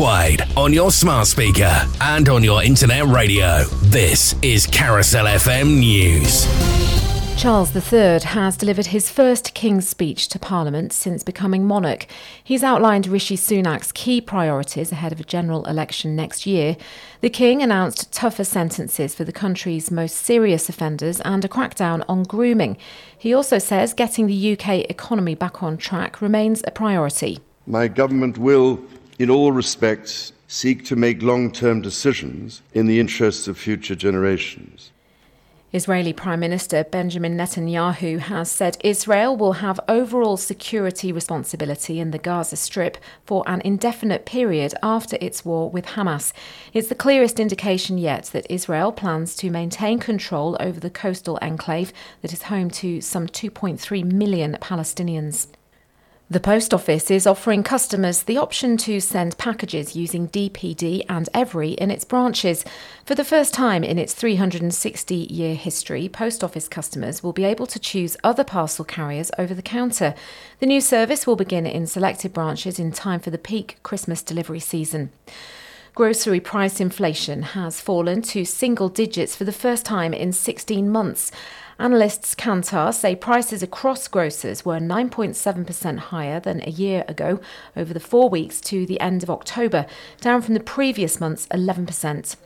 worldwide on your smart speaker and on your internet radio. This is Carousel FM News. Charles III has delivered his first King's speech to Parliament since becoming monarch. He's outlined Rishi Sunak's key priorities ahead of a general election next year. The King announced tougher sentences for the country's most serious offenders and a crackdown on grooming. He also says getting the UK economy back on track remains a priority. My government will, in all respects, seek to make long term decisions in the interests of future generations. Israeli Prime Minister Benjamin Netanyahu has said Israel will have overall security responsibility in the Gaza Strip for an indefinite period after its war with Hamas. It's the clearest indication yet that Israel plans to maintain control over the coastal enclave that is home to some 2.3 million Palestinians. The Post Office is offering customers the option to send packages using DPD and Evri in its branches. For the first time in its 360 year history, Post Office customers will be able to choose other parcel carriers over the counter. The new service will begin in selected branches in time for the peak Christmas delivery season. Grocery price inflation has fallen to single digits for the first time in 16 months. Analysts Kantar say prices across grocers were 9.7% higher than a year ago over the four weeks to the end of October, down from the previous month's 11%.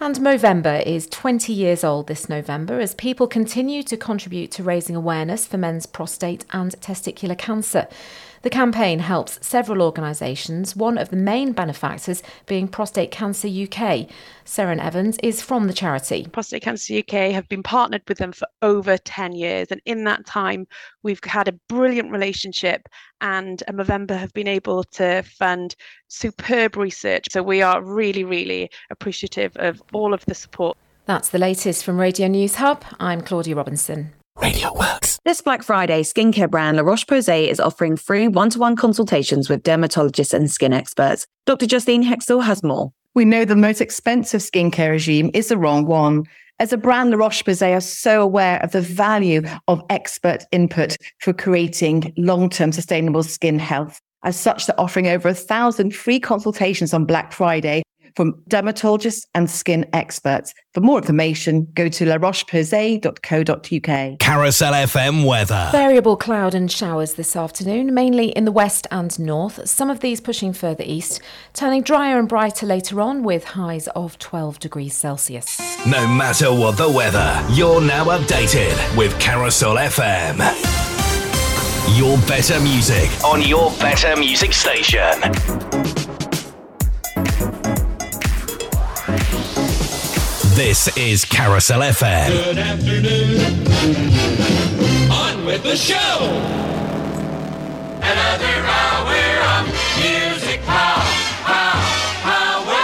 And Movember is 20 years old this November as people continue to contribute to raising awareness for men's prostate and testicular cancer. The campaign helps several organisations, one of the main benefactors being Prostate Cancer UK. Seren Evans is from the charity. Prostate Cancer UK have been partnered with them for over 10 years, and in that time, we've had a brilliant relationship. And uh, Movember have been able to fund superb research. So we are really, really appreciative of all of the support. That's the latest from Radio News Hub. I'm Claudia Robinson. Radio Works. This Black Friday, skincare brand La Roche Posay is offering free one to one consultations with dermatologists and skin experts. Dr. Justine Hextall has more. We know the most expensive skincare regime is the wrong one. As a brand, La Roche Posay are so aware of the value of expert input for creating long term sustainable skin health. As such, they're offering over a thousand free consultations on Black Friday from dermatologists and skin experts. For more information, go to larocheposay.co.uk. Carousel FM weather. Variable cloud and showers this afternoon, mainly in the west and north, some of these pushing further east, turning drier and brighter later on with highs of 12 degrees Celsius. No matter what the weather, you're now updated with Carousel FM. Your better music on your better music station. This is Carousel FM. Good afternoon. On with the show. Another hour of music power, power, power.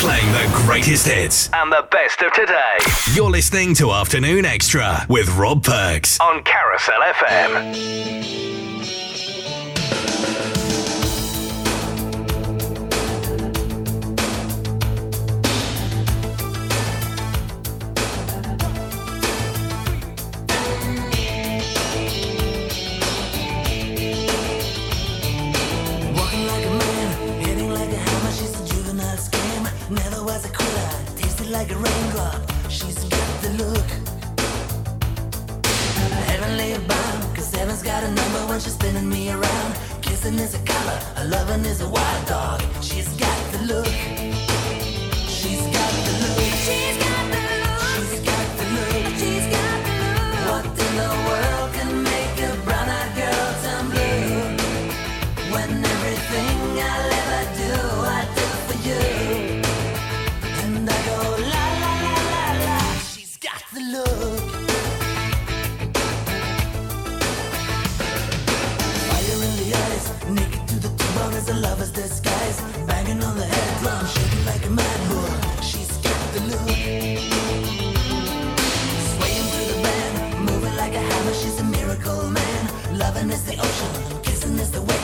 Playing the greatest hits and the best of today. You're listening to Afternoon Extra with Rob Perks on Carousel FM. Never was a quitter. Tasted like a raindrop. She's got the look. Heavenly bound, cause heaven's got a number when she's spinning me around. Kissing is a color, a loving is a wild dog. She's got the look. She's got the look. She's got disguise. Banging on the head drum, shaking like a mad bull. She's got the look. Swaying through the band, moving like a hammer. She's a miracle man. Loving is the ocean, kissing is the wet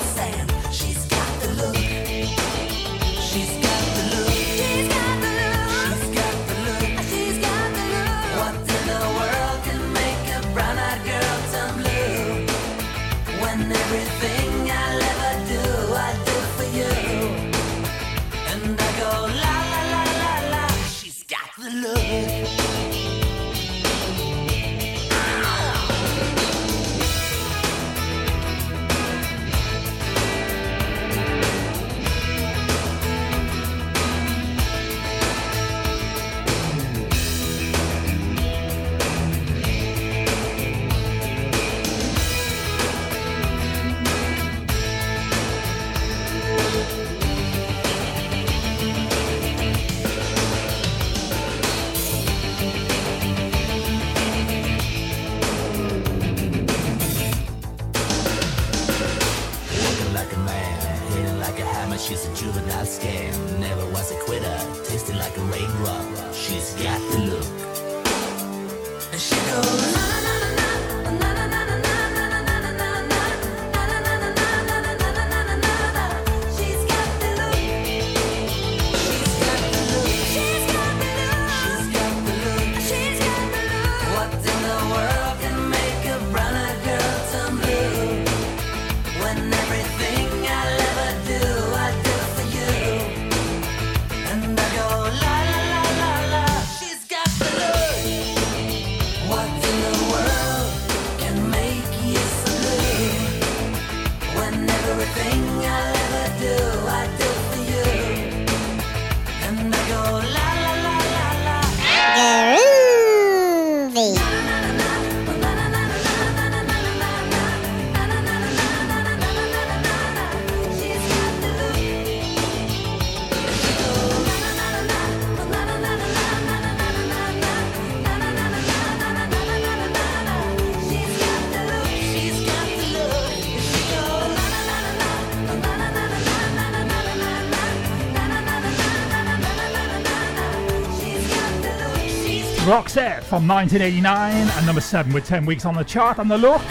Roxette from 1989 and number 7 with 10 weeks on the chart and the look.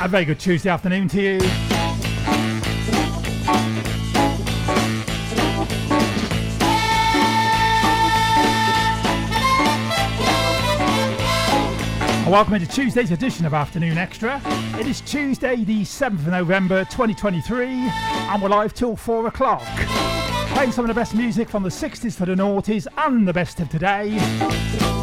A very good Tuesday afternoon to you. Welcome into Tuesday's edition of Afternoon Extra. It is Tuesday, the 7th of November 2023, and we're live till 4 o'clock. Playing some of the best music from the 60s to the noughties and the best of today.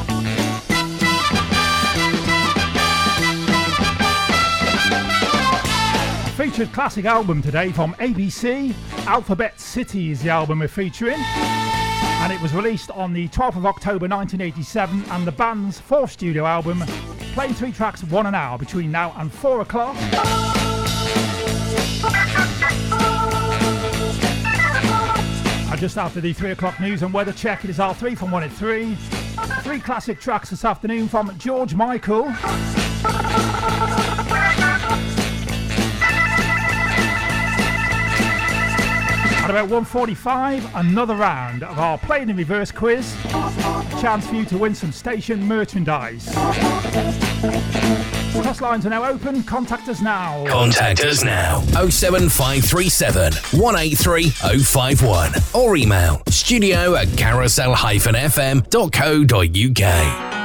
Featured classic album today from ABC. Alphabet City is the album we're featuring. And it was released on the 12th of October 1987 and the band's fourth studio album, playing three tracks one an hour between now and four o'clock. And just after the three o'clock news and weather check, it is R3 from one at three. Three classic tracks this afternoon from George Michael. At about 1.45, another round of our Playing in Reverse quiz. A chance for you to win some station merchandise. Cross lines are now open. Contact us now. Contact us now 07537 183 051 or email studio at carousel-fm.co.uk.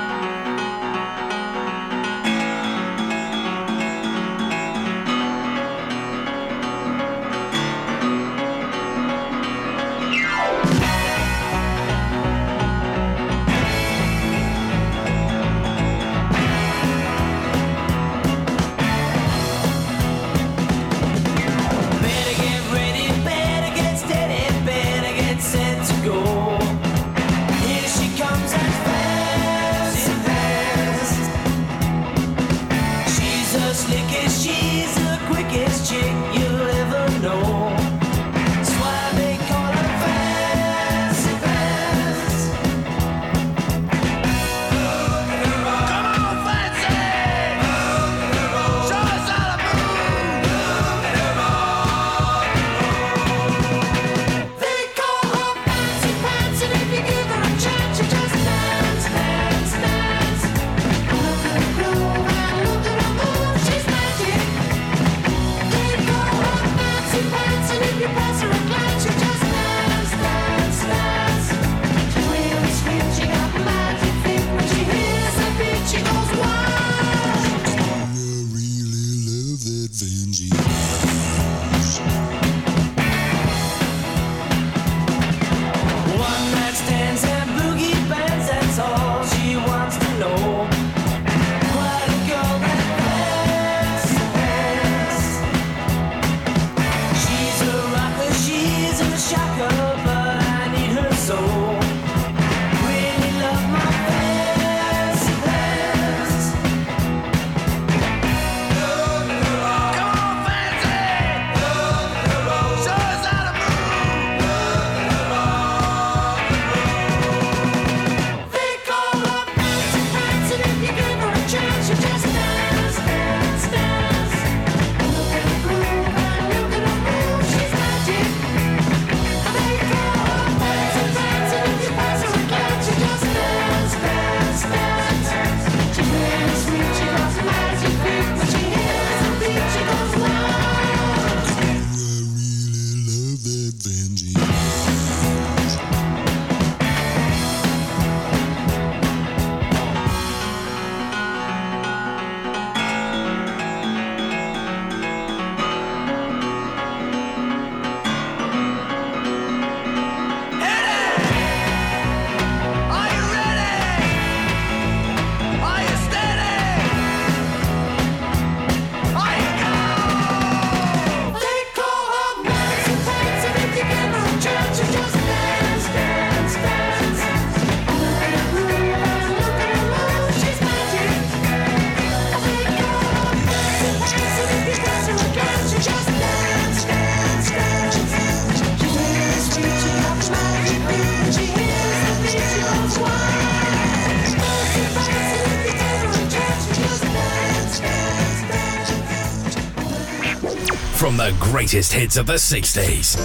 greatest hits of the 60s.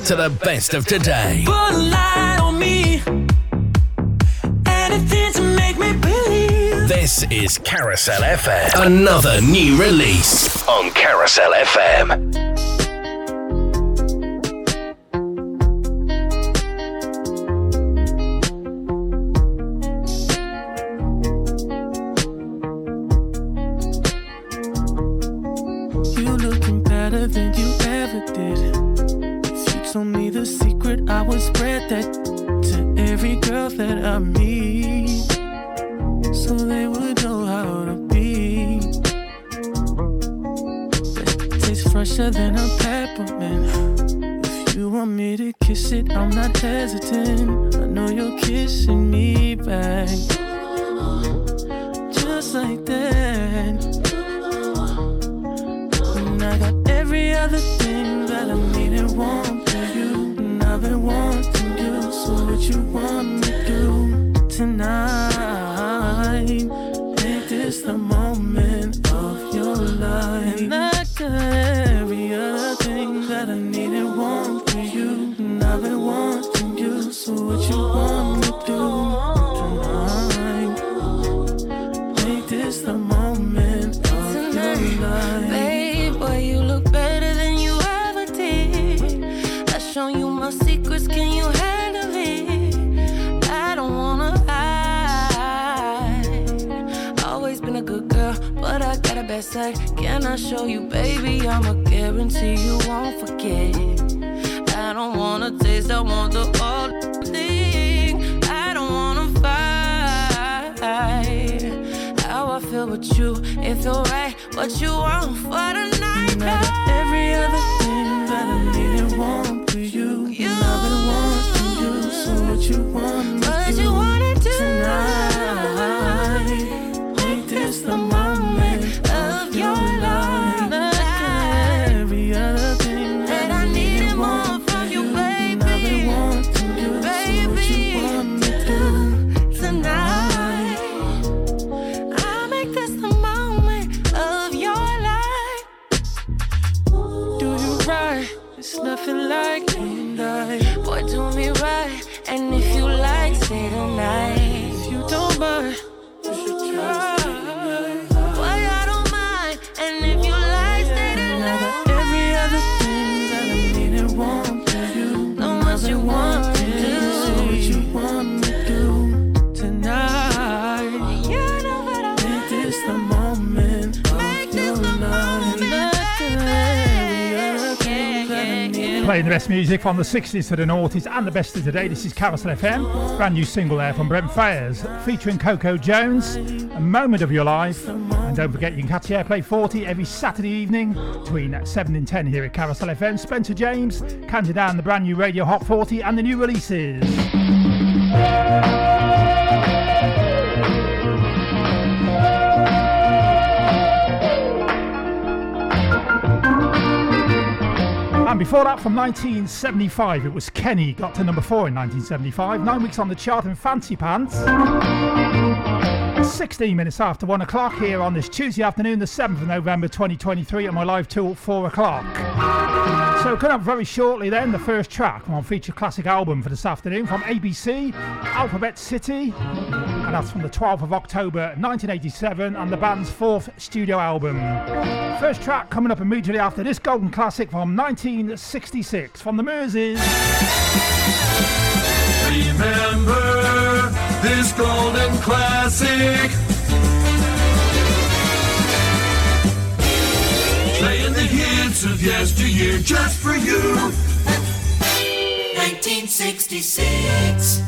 To, to the best of today. Me, this is Carousel FM. Another new release on Carousel FM. music from the 60s to the 90s and the best of today. This is Carousel FM, brand new single there from Brent Faiyaz, featuring Coco Jones, A Moment of Your Life. And don't forget, you can catch the Airplay 40 every Saturday evening between 7 and 10 here at Carousel FM. Spencer James, counting down the brand new Radio Hot 40 and the new releases. Before that, from 1975, it was Kenny, got to number four in 1975. Nine weeks on the chart in Fancy Pants. 16 minutes after 1 o'clock here on this Tuesday afternoon, the 7th of November 2023, at my live tour at 4 o'clock. So, coming up very shortly then, the first track from our feature classic album for this afternoon from ABC, Alphabet City, and that's from the 12th of October 1987 and the band's fourth studio album. First track coming up immediately after this golden classic from 1966 from the Merseys. Remember this golden classic. Playing the hits of yesteryear just for you. 1966.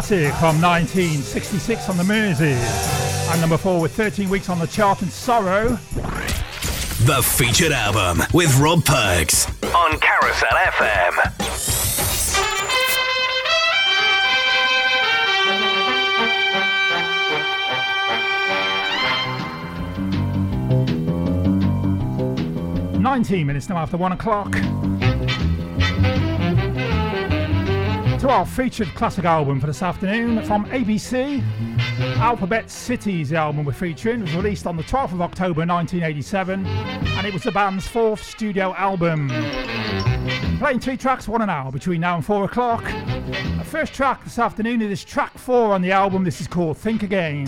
Classic from 1966 on the Mersey. And number four with 13 weeks on the chart in Sorrow. The featured album with Rob Perks on Carousel FM. Nineteen minutes now after one o'clock. Our featured classic album for this afternoon from ABC. Alphabet the album we're featuring. It was released on the 12th of October 1987 and it was the band's fourth studio album. Playing two tracks, one an hour between now and four o'clock. The first track this afternoon is track four on the album. This is called Think Again.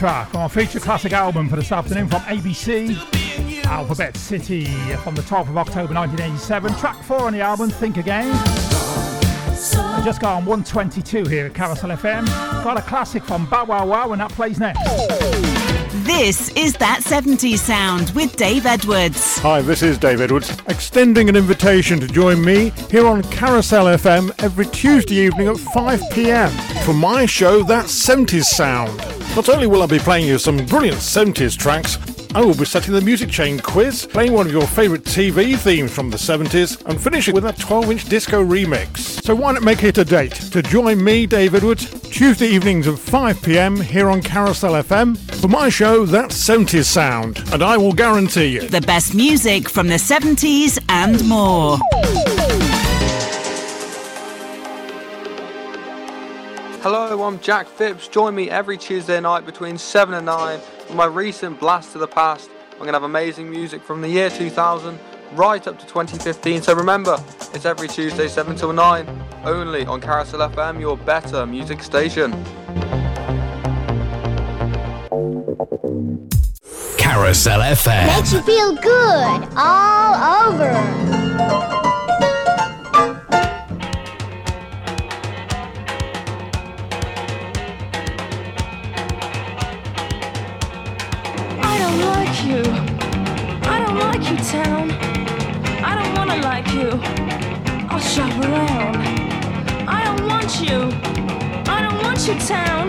Track on our feature classic album for this afternoon from ABC, Alphabet City, from the 12th of October 1987. Track 4 on the album, Think Again. I just got on 122 here at Carousel FM. Got a classic from Bow Wow Wow, and that plays next. This is That 70s Sound with Dave Edwards. Hi, this is Dave Edwards, extending an invitation to join me here on Carousel FM every Tuesday evening at 5 pm for my show That 70s Sound. Not only will I be playing you some brilliant 70s tracks, I will be setting the music chain quiz, playing one of your favourite TV themes from the 70s, and finishing with a 12 inch disco remix. So why not make it a date to join me, Dave Edwards, Tuesday evenings at 5pm here on Carousel FM for my show, That 70s Sound, and I will guarantee you the best music from the 70s and more. Hello, I'm Jack Phipps. Join me every Tuesday night between 7 and 9 for my recent Blast to the Past. I'm going to have amazing music from the year 2000 right up to 2015. So remember, it's every Tuesday 7 till 9, only on Carousel FM, your better music station. Carousel FM. Makes you feel good all over. You. I don't like you, town. I don't wanna like you. I'll shop around. I don't want you. I don't want you, town.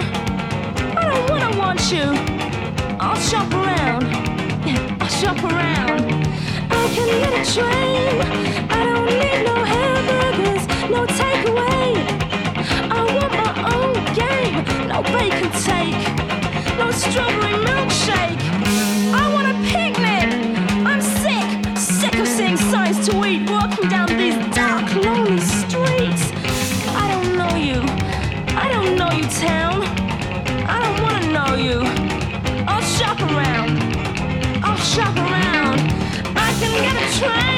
I don't wanna want you. I'll shop around. Yeah, I'll shop around. I can get a train. I don't need no hamburgers, no takeaway. I want my own game, no bacon take, no strawberry milkshake. I want eat, walking down these dark, lonely streets. I don't know you. I don't know you, town. I don't wanna know you. I'll shop around. I'll shop around. I can get a train.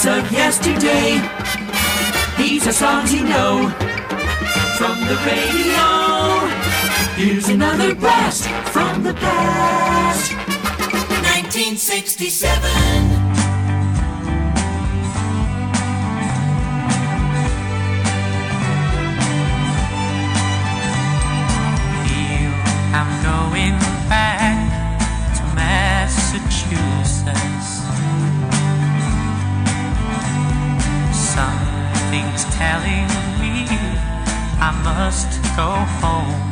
Hits of yesterday. These are songs you know from the radio. Here's another blast from the past. 1967. Telling me I must go home.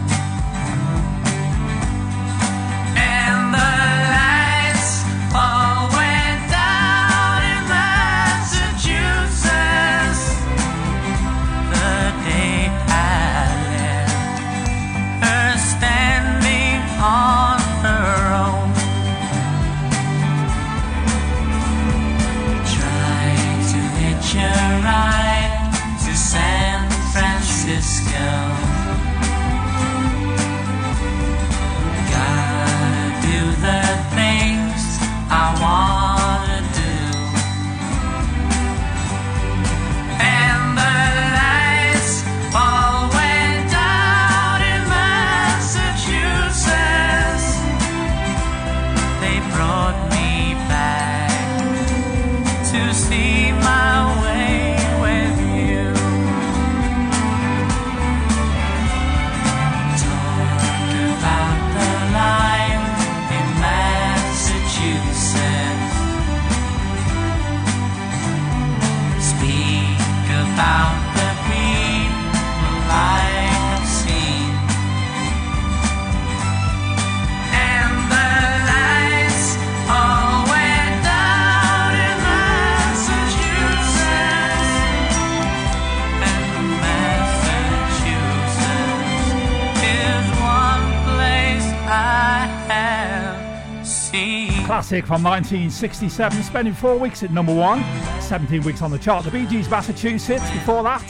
Classic from 1967, spending four weeks at number one, 17 weeks on the chart. The Bee Gees Massachusetts, before that,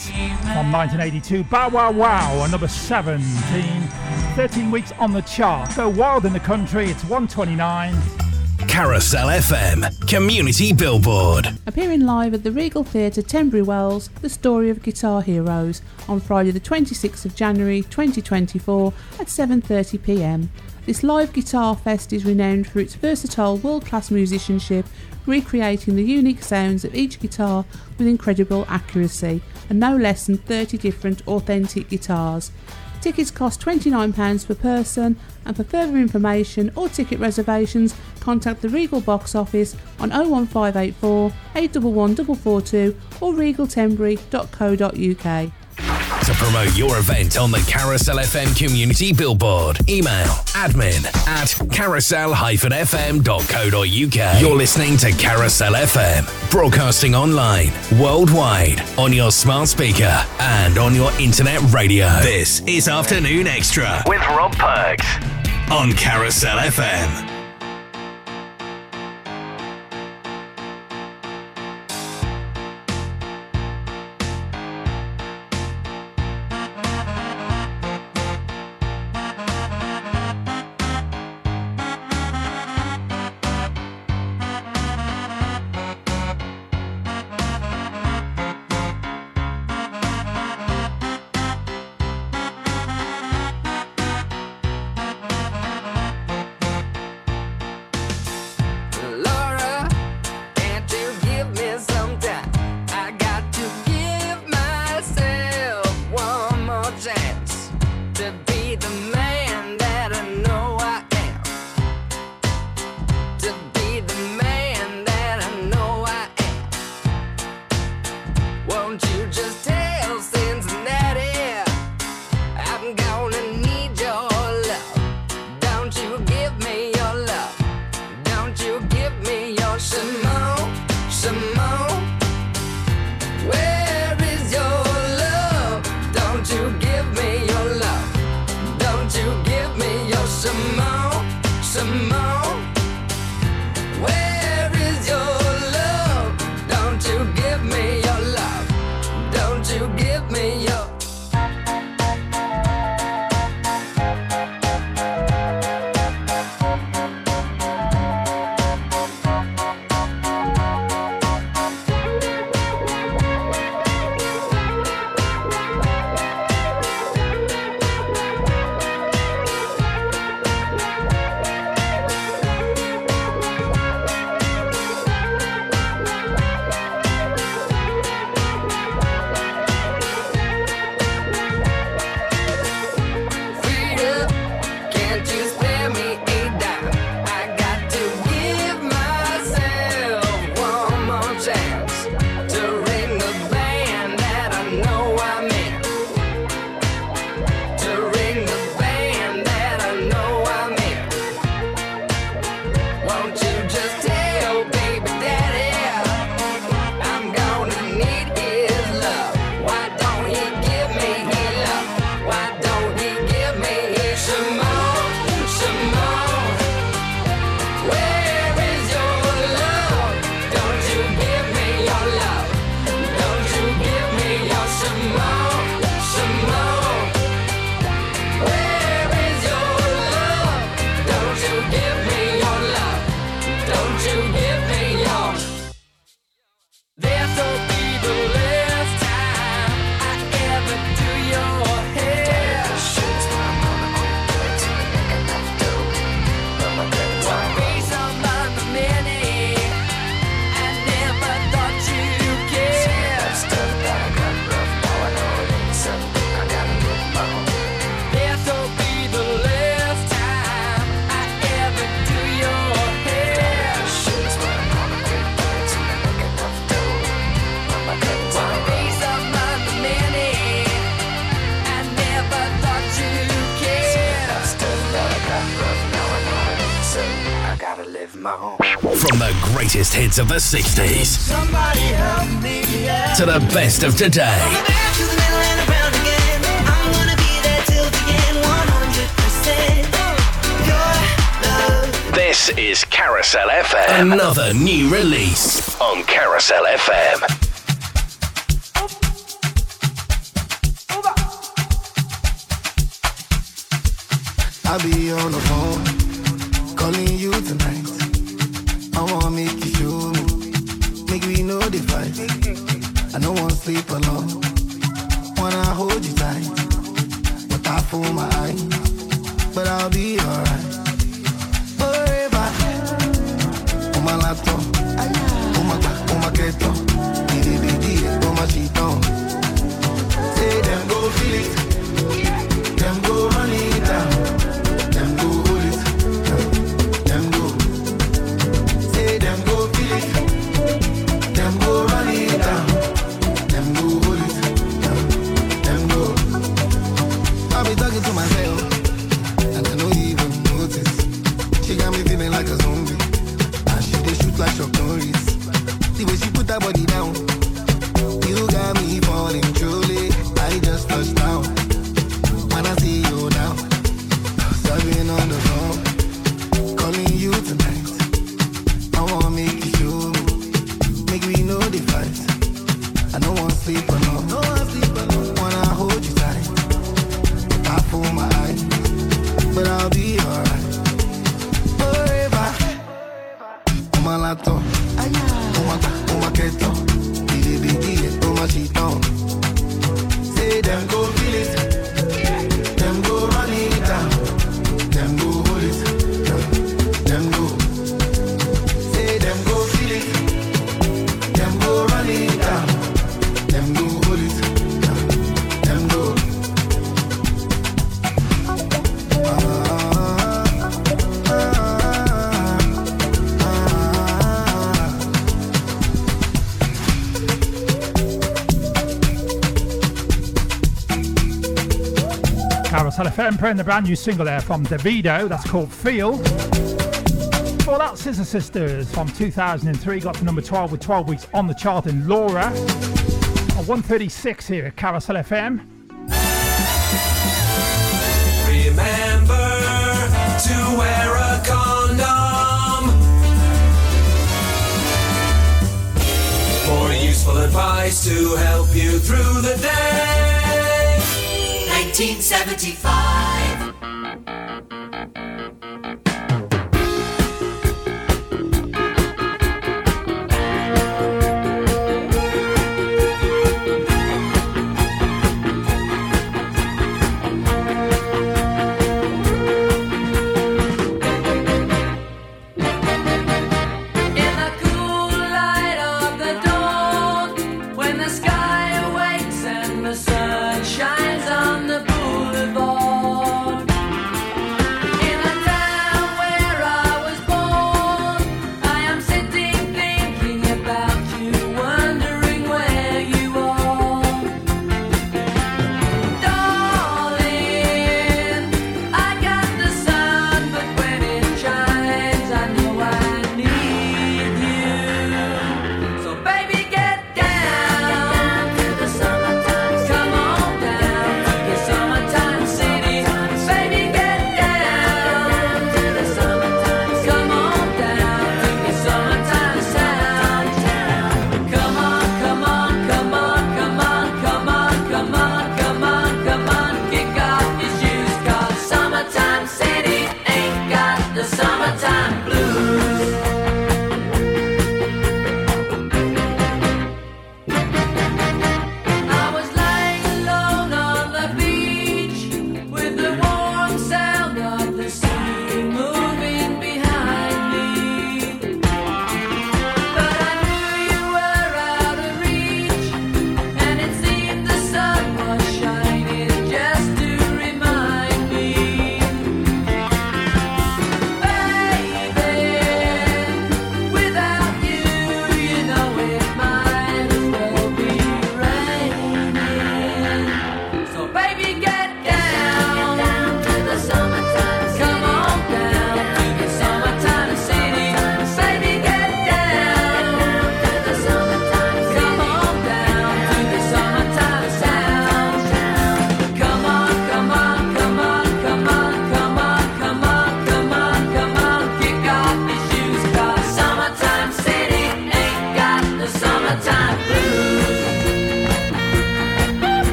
from 1982, Bow Wow Wow, a number 17, 13 weeks on the chart. Go wild in the country, it's 129. Carousel FM Community Billboard. Appearing live at the Regal Theatre, Tenbury Wells, the story of Guitar Heroes on Friday the 26th of January 2024 at 7:30 p.m. This live guitar fest is renowned for its versatile world-class musicianship, recreating the unique sounds of each guitar with incredible accuracy and no less than 30 different authentic guitars. Tickets cost £29 per person, and for further information or ticket reservations, contact the Regal box office on 01584 811442 or regaltenbury.co.uk. To promote your event on the Carousel FM Community Billboard, email admin at carousel-fm.co.uk. You're listening to Carousel FM, broadcasting online, worldwide, on your smart speaker and on your internet radio. This is Afternoon Extra with Rob Perks on Carousel FM. Greatest hits of the 60s Somebody help me, yeah. to the best of today. This is Carousel FM. Another new release on Carousel FM. I'll be on the phone, calling you tonight. I wanna make you show me, make we know the fight. I don't wanna sleep alone, wanna hold you tight. But I fool my eyes, but I'll be alright. Forever, on my laptop, on my back, on my keto, on my sheet. Say them go feel it, Carousel FM playing the brand new single there from Davido that's called Feel. Before that, Scissor Sisters from 2003 got to number 12 with 12 weeks on the chart in Laura. On 136 here at Carousel FM. Remember to wear a condom. For useful advice to help you through the day. 1975.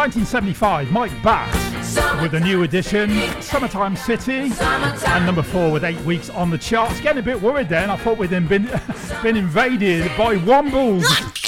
1975, Mike Batt Summertime with the new edition, Summertime City, Summertime. and number four with eight weeks on the charts. Getting a bit worried then. I thought we'd been, been invaded by Wombles.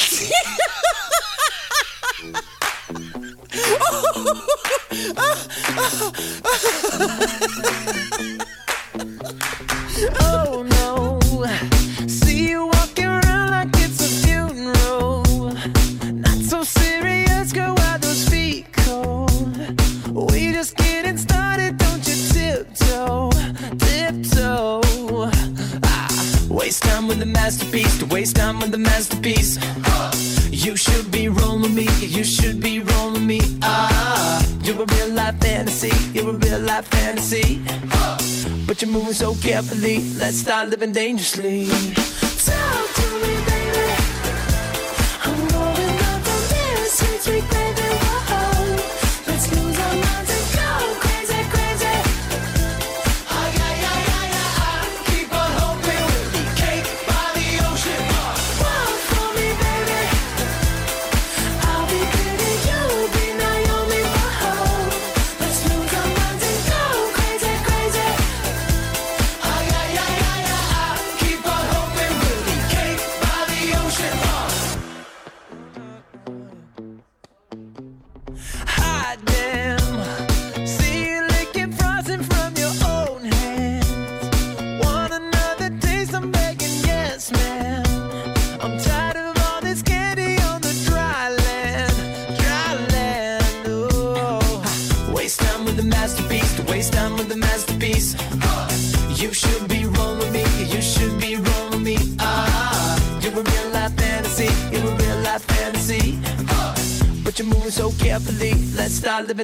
so carefully. Let's start living dangerously. Talk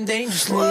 dangerously.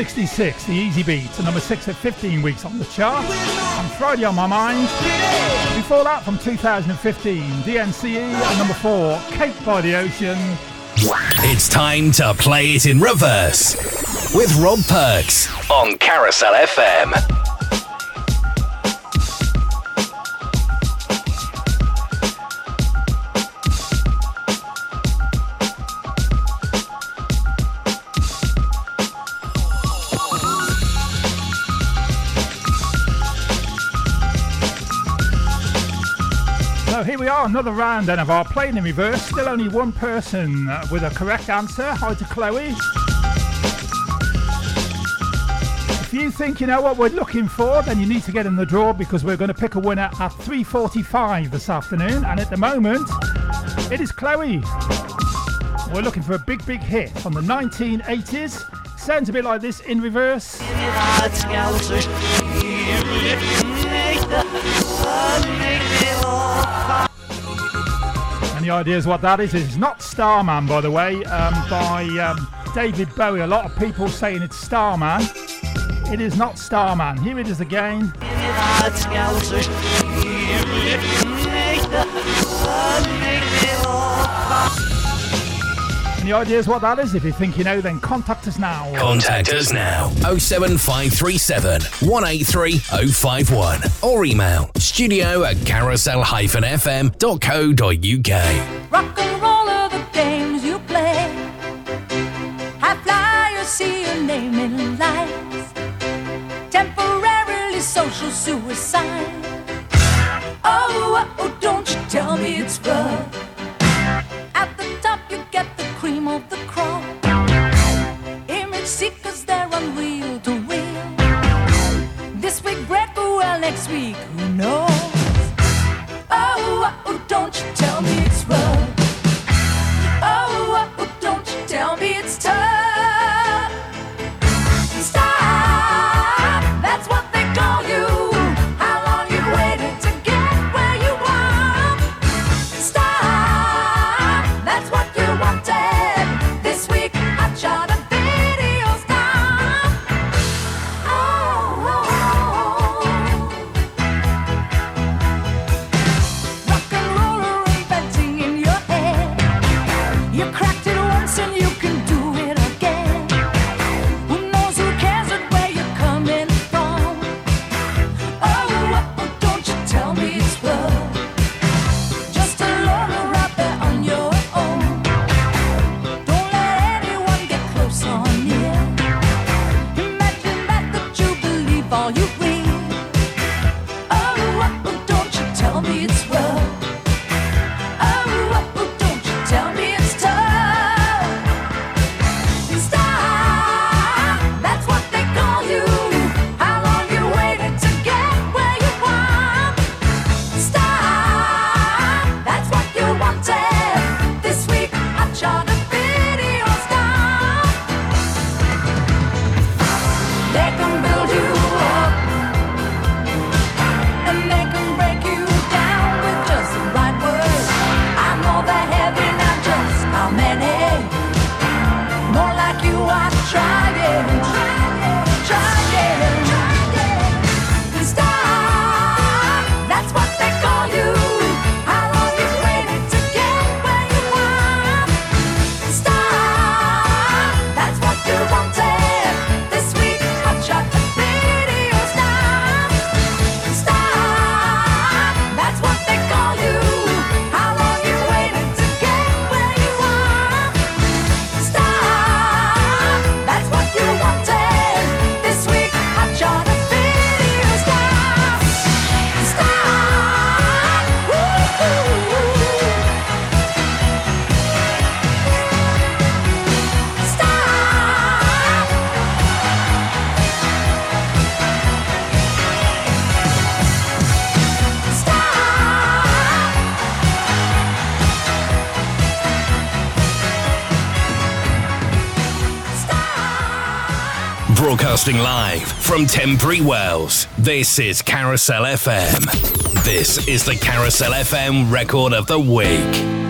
66, the easy beat, to number 6 at 15 weeks on the chart. And Friday on My Mind. Before that, from 2015, DNCE at number 4, Cake by the Ocean. It's time to play it in reverse with Rob Perks on Carousel FM. Are, another round then of our playing in reverse. Still only one person with a correct answer. Hi to Chloe. If you think you know what we're looking for, then you need to get in the draw because we're going to pick a winner at 3:45 this afternoon. And at the moment, it is Chloe. We're looking for a big, big hit from the 1980s. Sounds a bit like this in reverse. Any ideas what that is? It's not Starman, by the way, um, by um, David Bowie. A lot of people saying it's Starman. It is not Starman. Here it is again. Any ideas what that is? If you think you know, then contact us now. Contact us now 07537 183 051 or email studio at carousel-fm.co.uk. Rock and roll are the games you play. High flyers see your name in lights. Temporarily social suicide. Oh, oh, oh don't you tell me it's rough. Of the crop. Image seekers, they're unreal to real. This week, break well, next week, who knows? Oh, oh, don't you tell me it's rough. Broadcasting live from Temporary Wells. This is Carousel FM. This is the Carousel FM record of the week.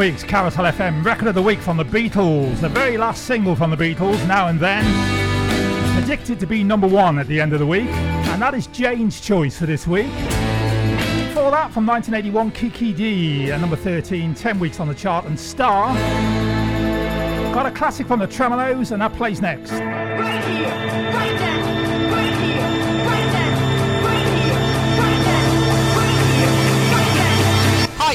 Week's Carousel FM record of the week from the Beatles, the very last single from the Beatles, Now and Then, predicted to be number one at the end of the week, and that is Jane's choice for this week. Before that, from 1981, Kiki Dee, at number 13, 10 weeks on the chart, and Star. Got a classic from the Tremeloes, and that plays next.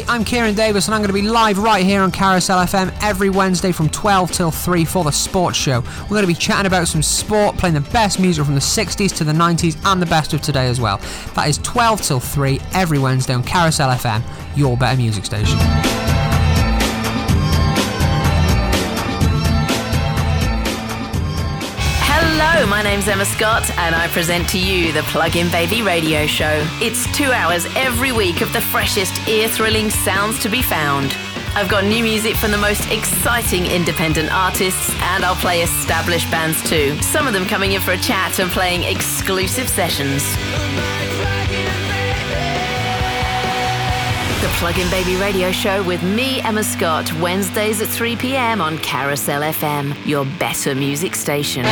I'm Kieran Davis, and I'm going to be live right here on Carousel FM every Wednesday from 12 till 3 for the sports show. We're going to be chatting about some sport, playing the best music from the 60s to the 90s, and the best of today as well. That is 12 till 3 every Wednesday on Carousel FM, your better music station. Hello, my name's Emma Scott, and I present to you the Plug In Baby Radio Show. It's two hours every week of the freshest, ear thrilling sounds to be found. I've got new music from the most exciting independent artists, and I'll play established bands too. Some of them coming in for a chat and playing exclusive sessions. The Plug In Baby Radio Show with me, Emma Scott, Wednesdays at 3 p.m. on Carousel FM, your better music station.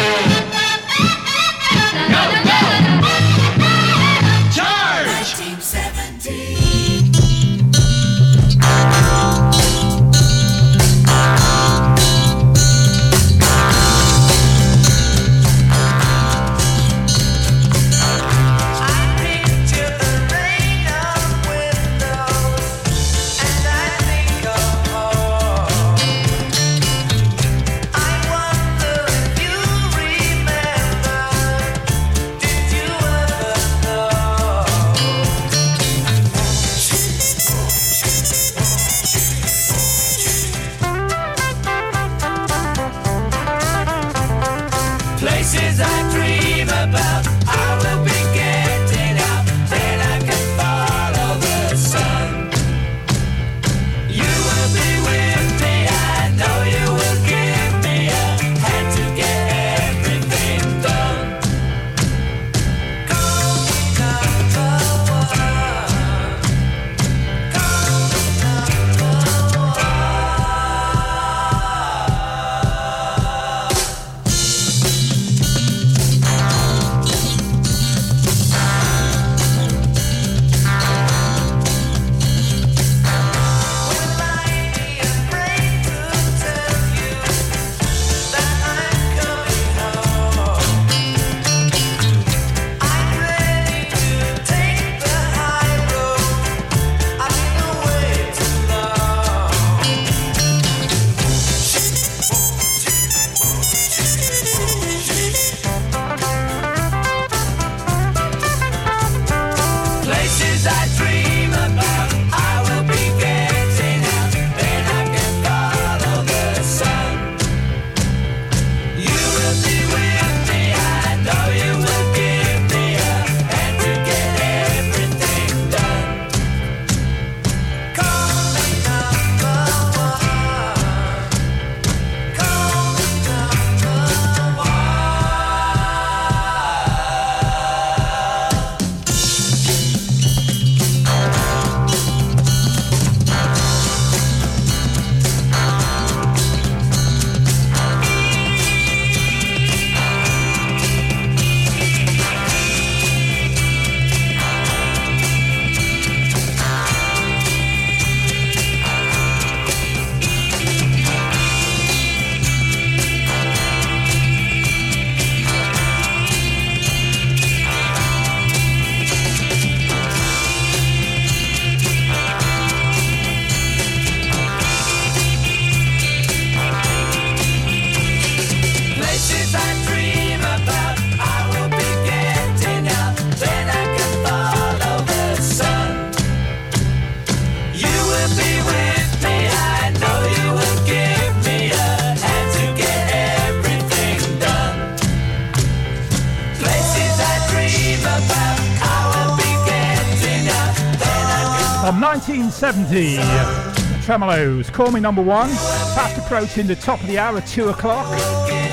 Tremeloes, call me number one. Fast approaching the top of the hour at two o'clock.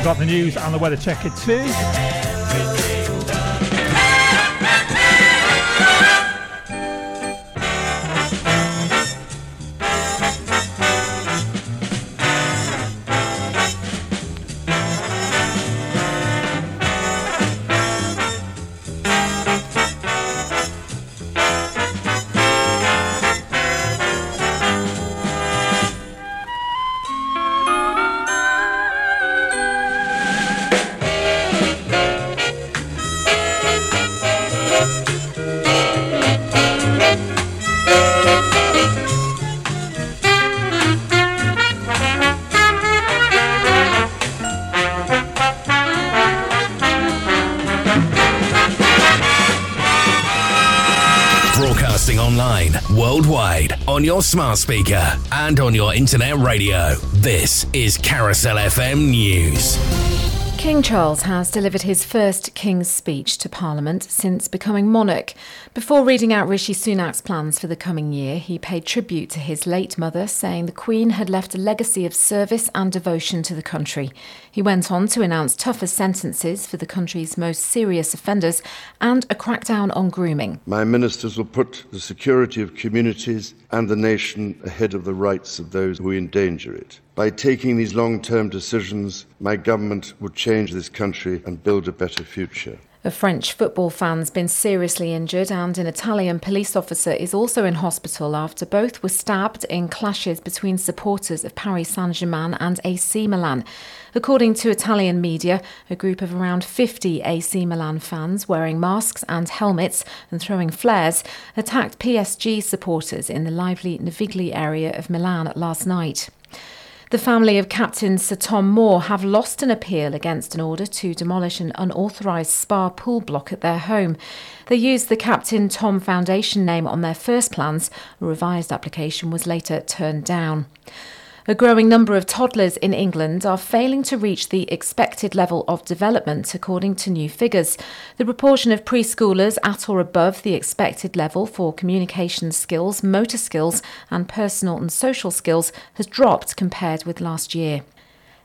Got the news and the weather check at two. smart speaker and on your internet radio. This is Carousel FM News. King Charles has delivered his first King's speech to Parliament since becoming monarch. Before reading out Rishi Sunak's plans for the coming year, he paid tribute to his late mother, saying the Queen had left a legacy of service and devotion to the country. He went on to announce tougher sentences for the country's most serious offenders and a crackdown on grooming. My ministers will put the security of communities and the nation ahead of the rights of those who endanger it. By taking these long term decisions, my government will change this country and build a better future. A French football fan's been seriously injured, and an Italian police officer is also in hospital after both were stabbed in clashes between supporters of Paris Saint Germain and AC Milan. According to Italian media, a group of around 50 AC Milan fans wearing masks and helmets and throwing flares attacked PSG supporters in the lively Navigli area of Milan last night. The family of Captain Sir Tom Moore have lost an appeal against an order to demolish an unauthorised spa pool block at their home. They used the Captain Tom Foundation name on their first plans. A revised application was later turned down. A growing number of toddlers in England are failing to reach the expected level of development, according to new figures. The proportion of preschoolers at or above the expected level for communication skills, motor skills, and personal and social skills has dropped compared with last year.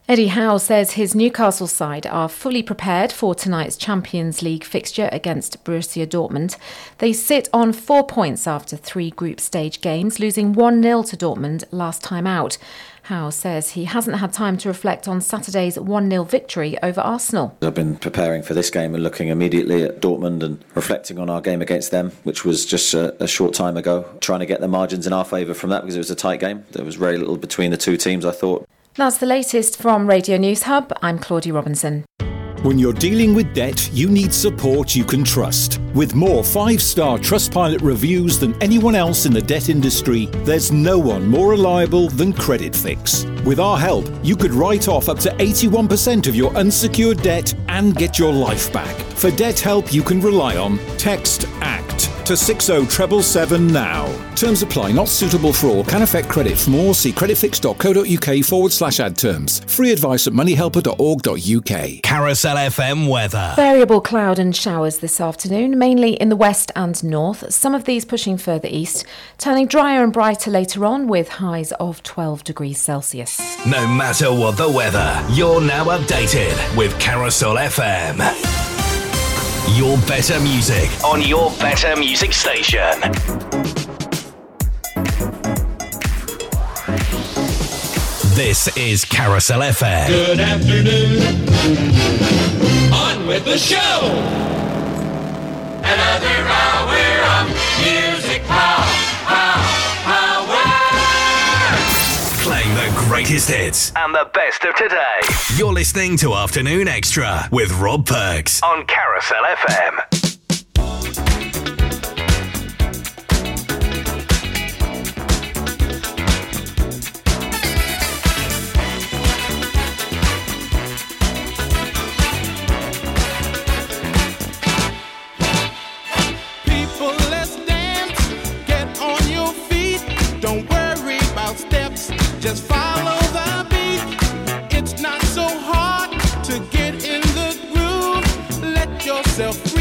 Eddie Howe says his Newcastle side are fully prepared for tonight's Champions League fixture against Borussia Dortmund. They sit on four points after three group stage games, losing 1 0 to Dortmund last time out. Howe says he hasn't had time to reflect on Saturday's 1 0 victory over Arsenal. I've been preparing for this game and looking immediately at Dortmund and reflecting on our game against them, which was just a, a short time ago, trying to get the margins in our favour from that because it was a tight game. There was very little between the two teams, I thought. That's the latest from Radio News Hub. I'm Claudia Robinson. When you're dealing with debt, you need support you can trust. With more five star Trustpilot reviews than anyone else in the debt industry, there's no one more reliable than Creditfix. With our help, you could write off up to 81% of your unsecured debt and get your life back. For debt help you can rely on, text ACT to 60777 now. Terms apply, not suitable for all, can affect credit. For more, see creditfix.co.uk forward slash ad terms. Free advice at moneyhelper.org.uk. Carousel FM weather. Variable cloud and showers this afternoon, mainly in the west and north, some of these pushing further east, turning drier and brighter later on with highs of 12 degrees Celsius. No matter what the weather, you're now updated with Carousel FM. Your better music on your better music station. This is Carousel FM. Good afternoon. On with the show. Another hour greatest hits and the best of today. You're listening to Afternoon Extra with Rob Perks. On Carousel FM. People, let's Let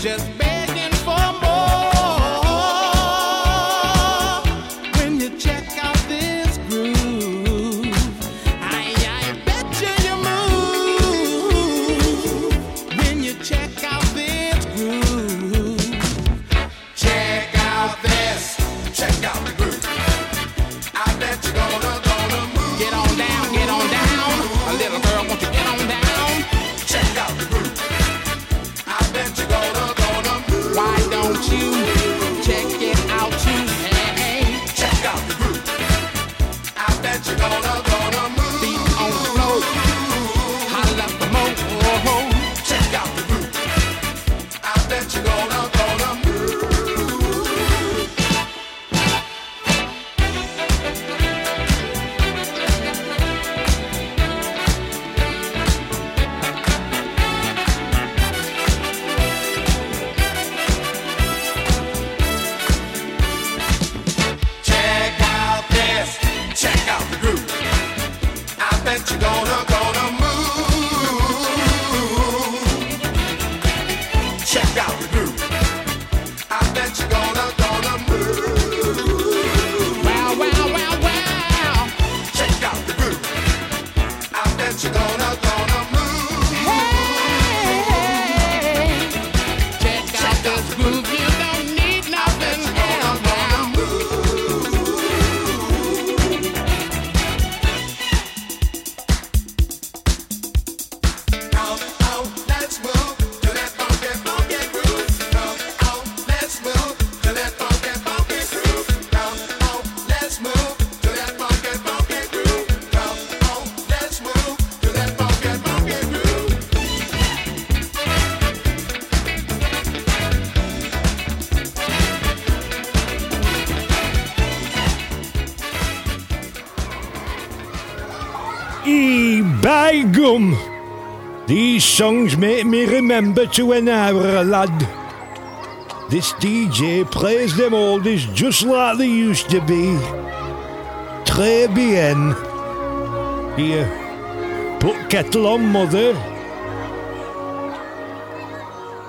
just songs make me remember to when I were a lad. This DJ plays them oldies just like they used to be. Très bien. Here, put kettle on, mother.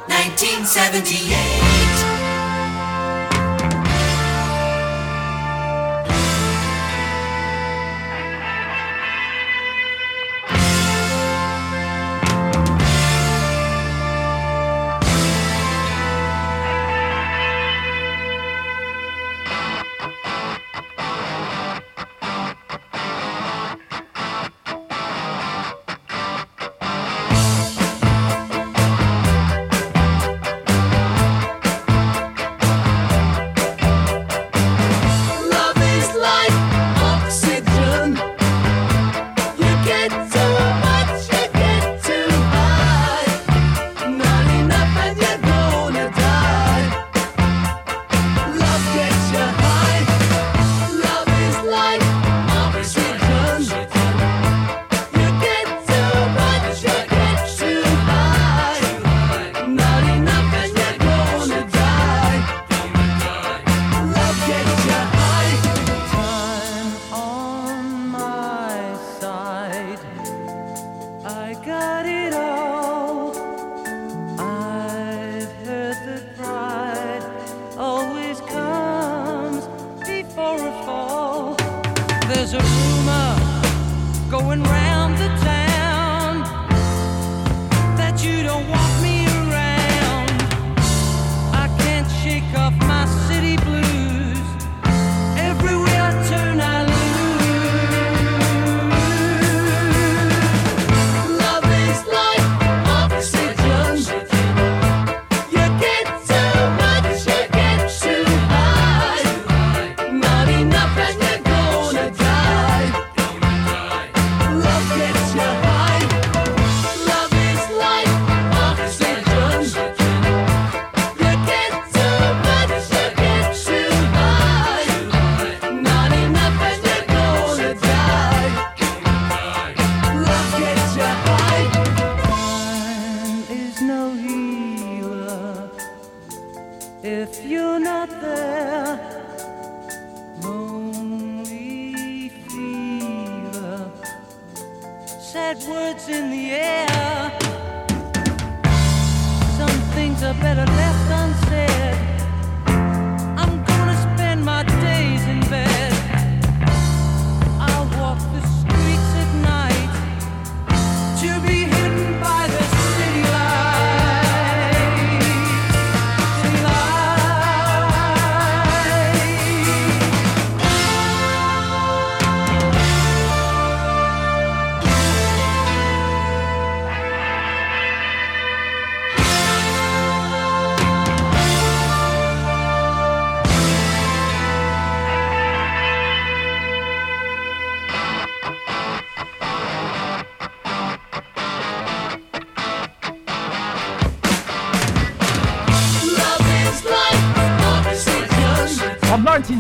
1978.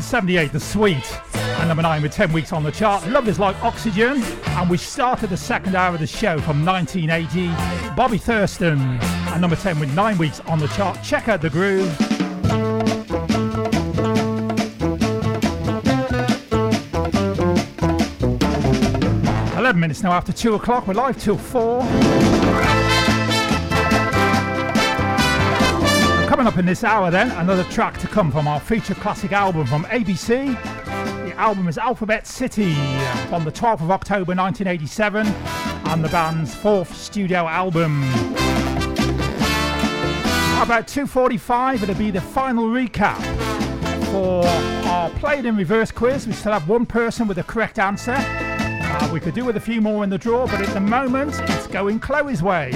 78, The Sweet. And number 9 with 10 weeks on the chart, Love is Like Oxygen. And we started the second hour of the show from 1980, Bobby Thurston. And number 10 with 9 weeks on the chart, Check Out The Groove. Eleven minutes now after two o'clock. We're live till four. Coming up in this hour, then, another track to come from our feature classic album from ABC. The album is Alphabet City from the 12th of October 1987 and the band's fourth studio album. About 2.45, it'll be the final recap for our Played in Reverse quiz. We still have one person with the correct answer. Uh, we could do with a few more in the draw, but at the moment, it's going Chloe's way.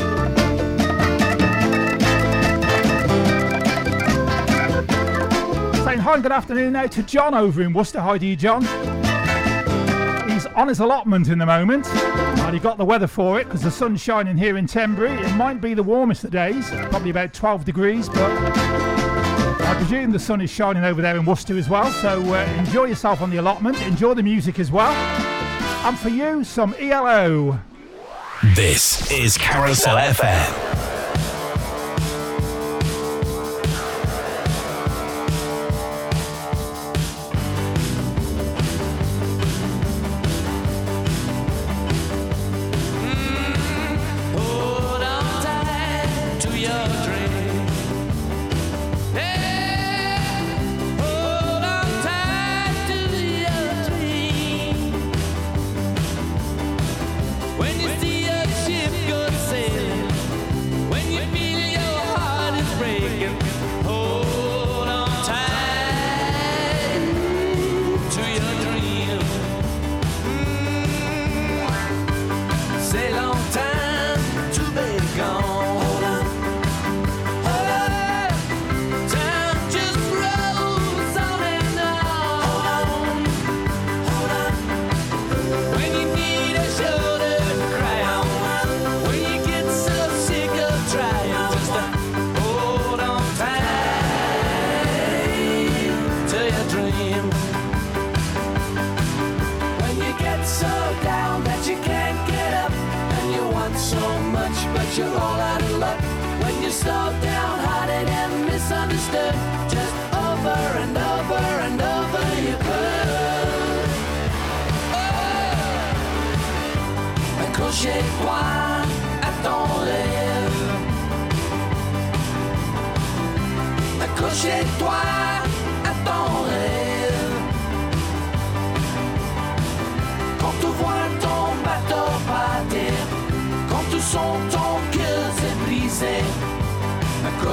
Hi good afternoon now to John over in Worcester. Hi to you, John. He's on his allotment in the moment, and he got the weather for it because the sun's shining here in Tenbury. It might be the warmest of days, probably about 12 degrees, but I presume the sun is shining over there in Worcester as well. So uh, enjoy yourself on the allotment, enjoy the music as well. And for you, some ELO. This is Carousel FM.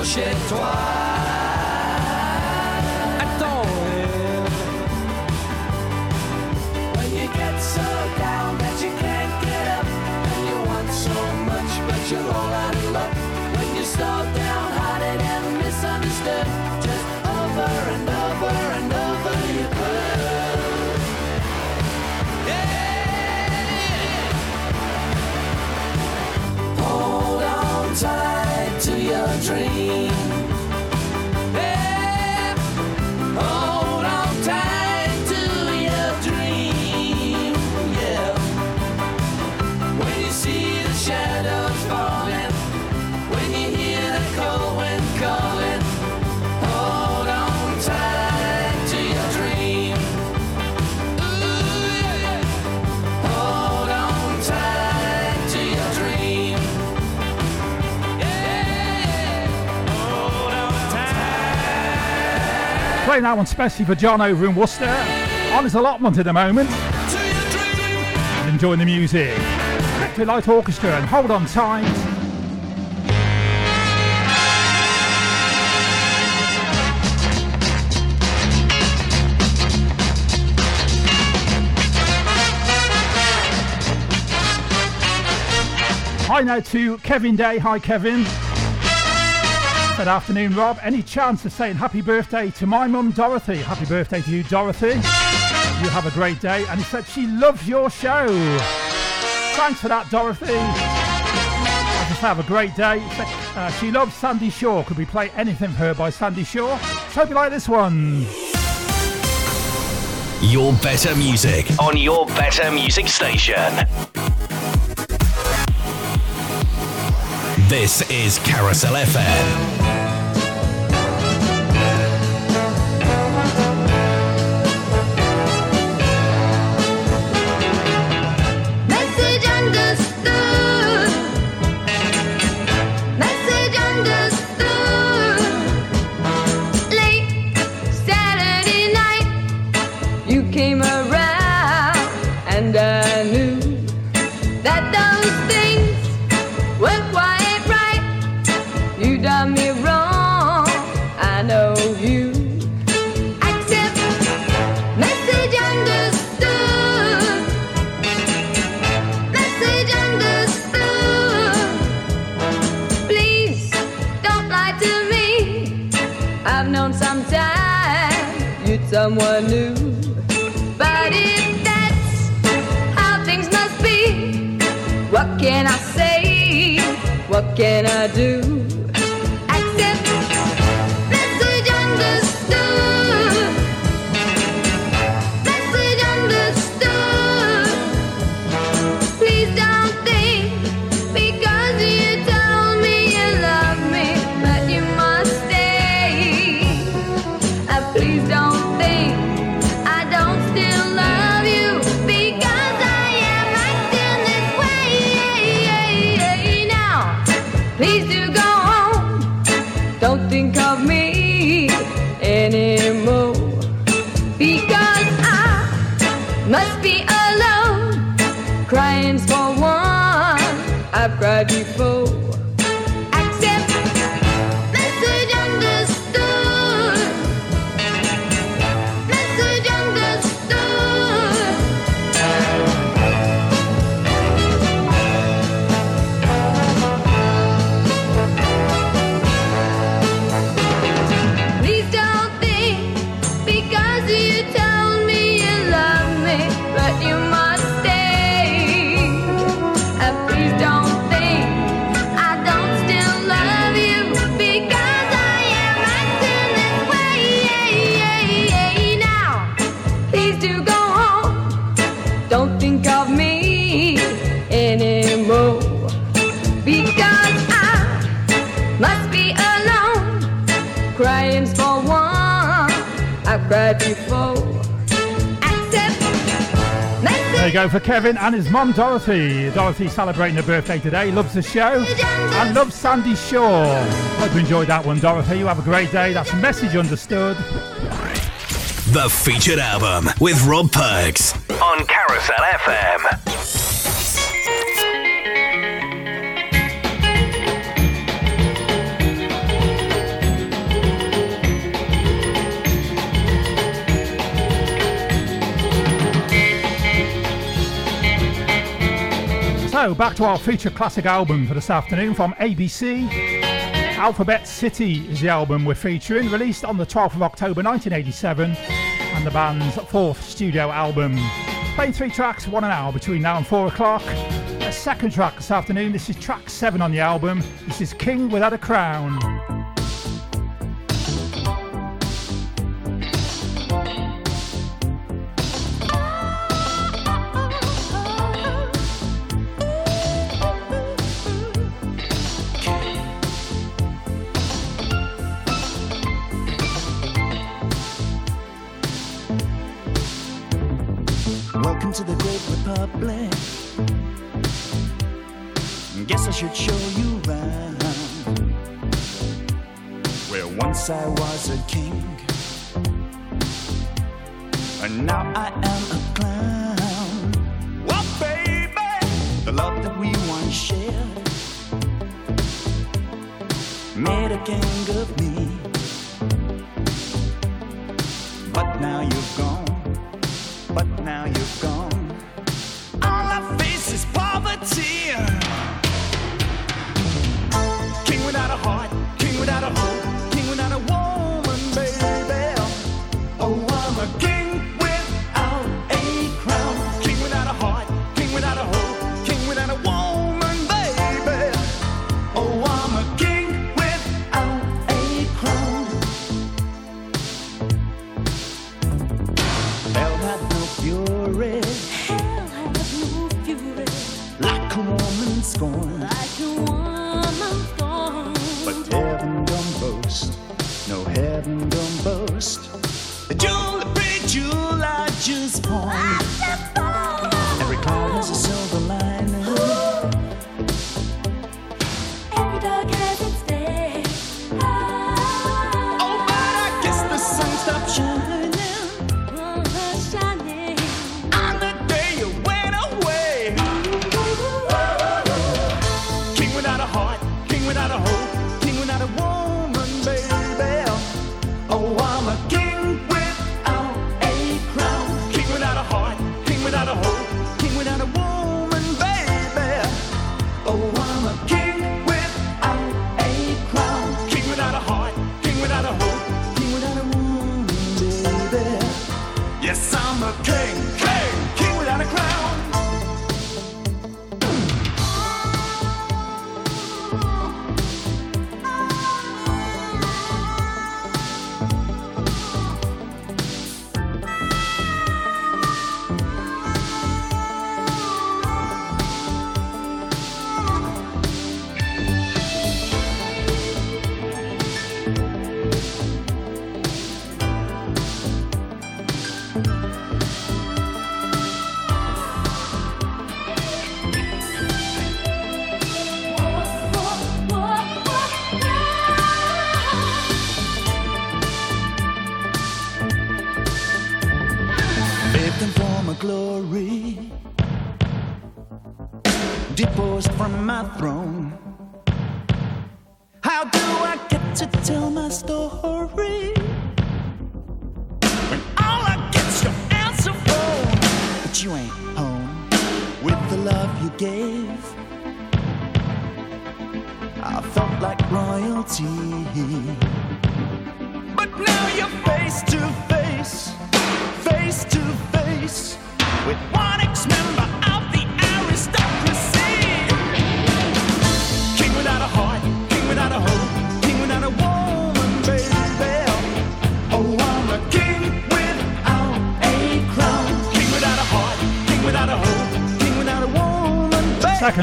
Accrochez-toi à. When you get so down that you can't get up, and you want so much but you're all out of luck. When you're and just over and over and over you to your dream. Playing that one especially for John over in Worcester. On his allotment at the moment. Enjoying the music. Electric Light Orchestra and Hold On Tight. Hi now to Kevin Day. Hi Kevin. Good afternoon, Rob. Any chance of saying happy birthday to my mum, Dorothy? Happy birthday to you, Dorothy. You have a great day. And he said she loves your show. Thanks for that, Dorothy. I just have a great day. Said, uh, she loves Sandie Shaw. Could we play anything for her by Sandie Shaw? Hope you like this one. Your better music on your better music station. This is Carousel FM. Can I say? What can I do? You go for Kevin and his mum Dorothy. Dorothy celebrating her birthday today, loves the show and loves Sandie Shaw. Hope you enjoyed that one, Dorothy. You have a great day. That's message understood. The featured album with Rob Perks on Carousel FM. So back to our feature classic album for this afternoon from ABC. Alphabet City is the album we're featuring, released on the 12th of October 1987, and the band's fourth studio album. Playing three tracks, one an hour between now and four o'clock. A second track this afternoon. This is track seven on the album. This is King Without a Crown. I was a king, and now I am a clown. Well, baby, the love that we once shared made a king of me.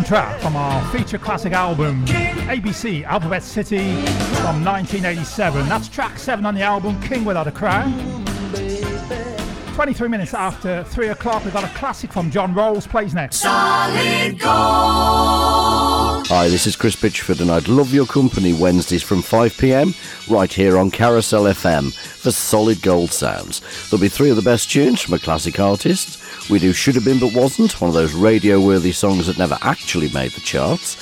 Track from our feature classic album, ABC Alphabet City from 1987. That's track 7 on the album, King Without a Crown. 23 minutes after 3 o'clock, we've got a classic from John Rowles, plays next. Solid gold. Hi, this is Chris Pitchford, and I'd love your company Wednesdays from 5 pm right here on Carousel FM for solid gold sounds. There'll be three of the best tunes from a classic artist. We do Should Have Been But Wasn't, one of those radio worthy songs that never actually made the charts.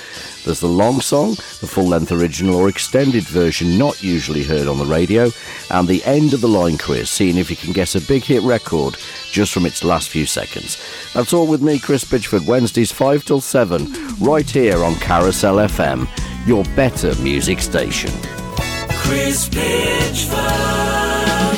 There's the long song, the full length original or extended version not usually heard on the radio, and the end of the line quiz, seeing if you can guess a big hit record just from its last few seconds. That's all with me, Chris Pitchford, Wednesdays 5 till 7, right here on Carousel FM, your better music station. Chris Pitchford.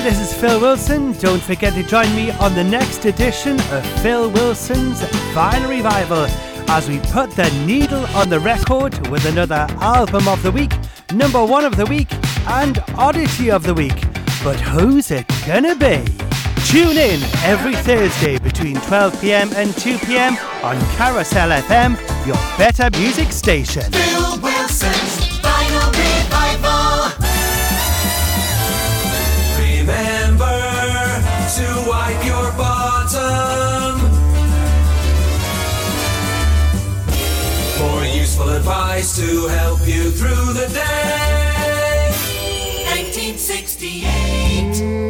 Hi, this is Phil Wilson. Don't forget to join me on the next edition of Phil Wilson's Vinyl Revival as we put the needle on the record with another album of the week, number one of the week, and oddity of the week. But who's it gonna be? Tune in every Thursday between 12 pm and 2 pm on Carousel FM, your better music station. Phil Wilson's advice to help you through the day. 1968.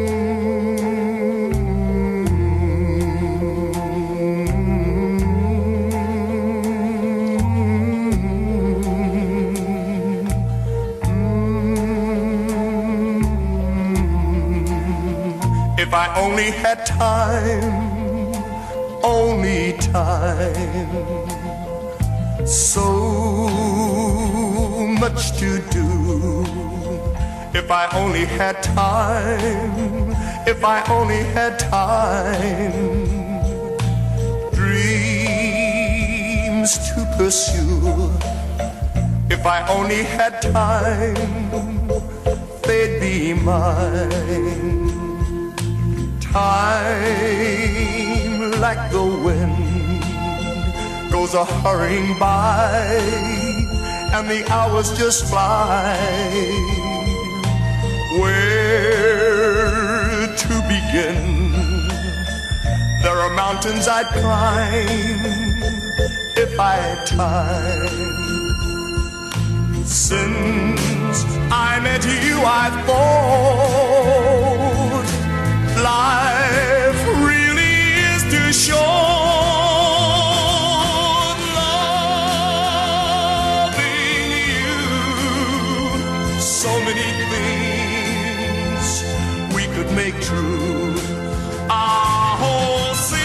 If I only had time, only time, so much to do. If I only had time, if I only had time, dreams to pursue. If I only had time, they'd be mine. Time, like the wind, goes a hurrying by, and the hours just fly. Where to begin? There are mountains I'd climb if I had time. Since I met you, I've thought life really is too short. Could make true. Our whole century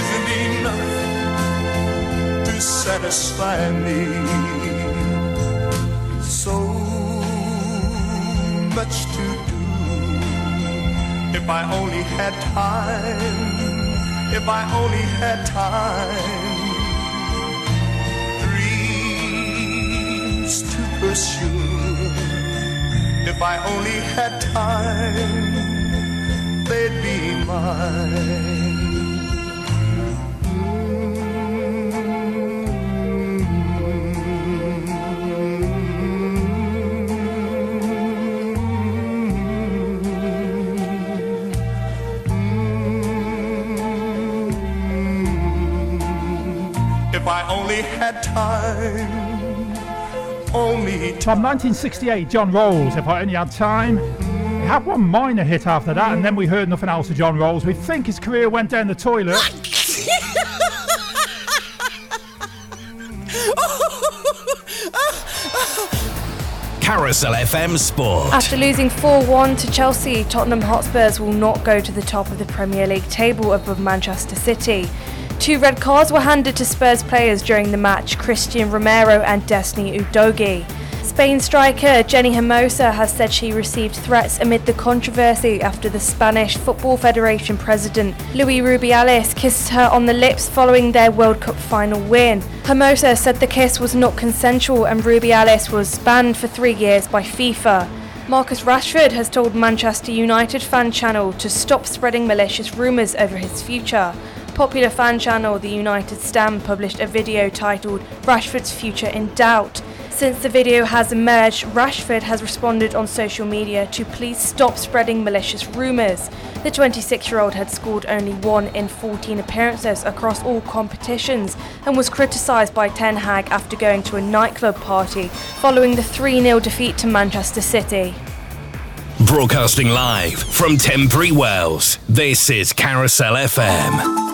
isn't enough to satisfy me. So much to do. If I only had time, if I only had time, pursue. If I only had time, they'd be mine. If I only had time, From 1968, John Rowles, If I Only Had Time. He had one minor hit after that, and then we heard nothing else of John Rowles. We think his career went down the toilet. Carousel FM Sport. After losing 4 1 to Chelsea, Tottenham Hotspurs will not go to the top of the Premier League table above Manchester City. Two red cards were handed to Spurs players during the match Christian Romero and Destiny Udogie. Spain striker Jenni Hermoso has said she received threats amid the controversy after the Spanish Football Federation president Luis Rubiales kissed her on the lips following their World Cup final win. Hermoso said the kiss was not consensual and Rubiales was banned for three years by FIFA. Marcus Rashford has told Manchester United fan channel to stop spreading malicious rumours over his future. Popular fan channel The United Stand published a video titled Rashford's Future in Doubt. Since the video has emerged, Rashford has responded on social media to please stop spreading malicious rumours. The 26 year old had scored only one in 14 appearances across all competitions and was criticised by Ten Hag after going to a nightclub party following the 3 0 defeat to Manchester City. Broadcasting live from Tenbury Wells. This is Carousel FM.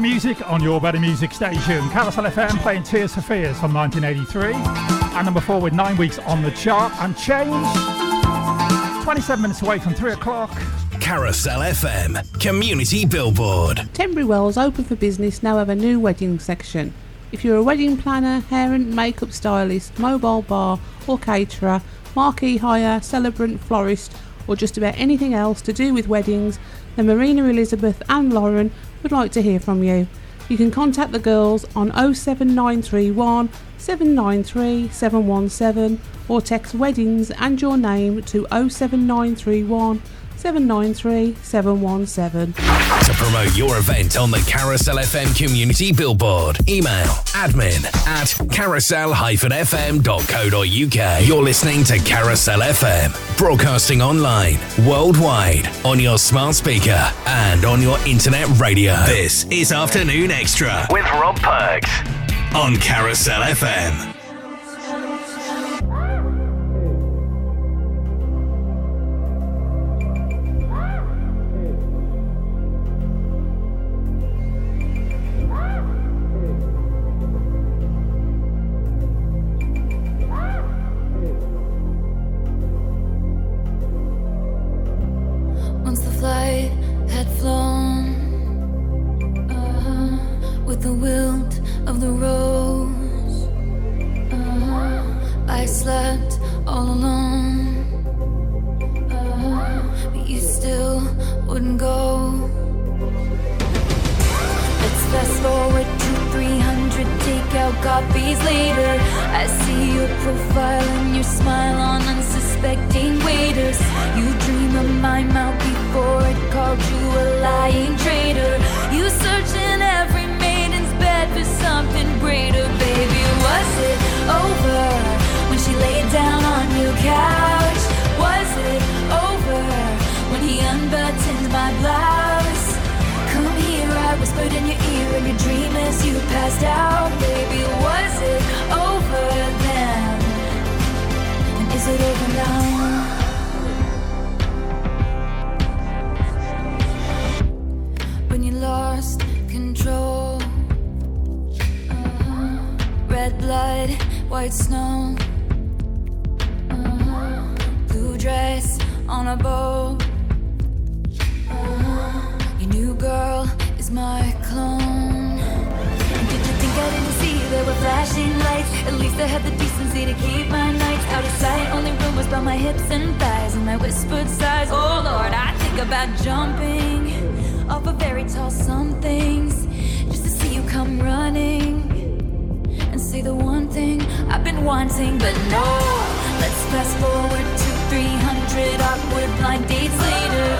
Better Music on Your Better Music station. Carousel FM playing Tears for Fears from 1983. And number four with nine weeks on the chart and change. 27 minutes away from three o'clock. Carousel FM Community Billboard. Tenbury Wells open for business now have a new wedding section. If you're a wedding planner, hair and makeup stylist, mobile bar or caterer, marquee hire, celebrant, florist, or just about anything else to do with weddings, then Marina Elizabeth and Lauren would like to hear from you. You can contact the girls on 07931 793 717 or text weddings and your name to 07931 793 717. To promote your event on the Carousel FM Community Billboard, email admin at carousel-fm.co.uk. You're listening to Carousel FM, broadcasting online, worldwide, on your smart speaker and on your internet radio. This is Afternoon Extra with Rob Perks on Carousel FM. Jumping off a very tall somethings just to see you come running and say the one thing I've been wanting, but no. Let's fast forward to 300 awkward blind dates later.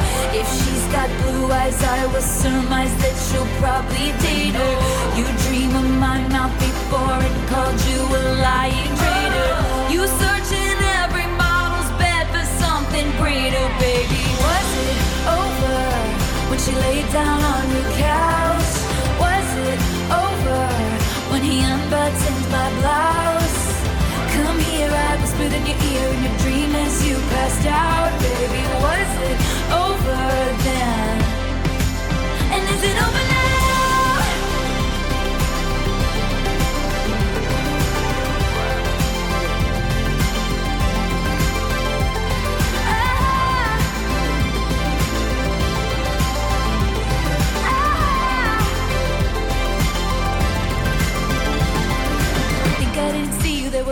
If she's got blue eyes, I will surmise that she'll probably date her. You dream of my mouth before it called you a lying traitor. You search in every model's bed for something greater, baby. Was it she laid down on your couch? Was it over when he unbuttoned my blouse? Come here, I whispered in your ear in your dream as you passed out, baby. Was it over then? And is it over now?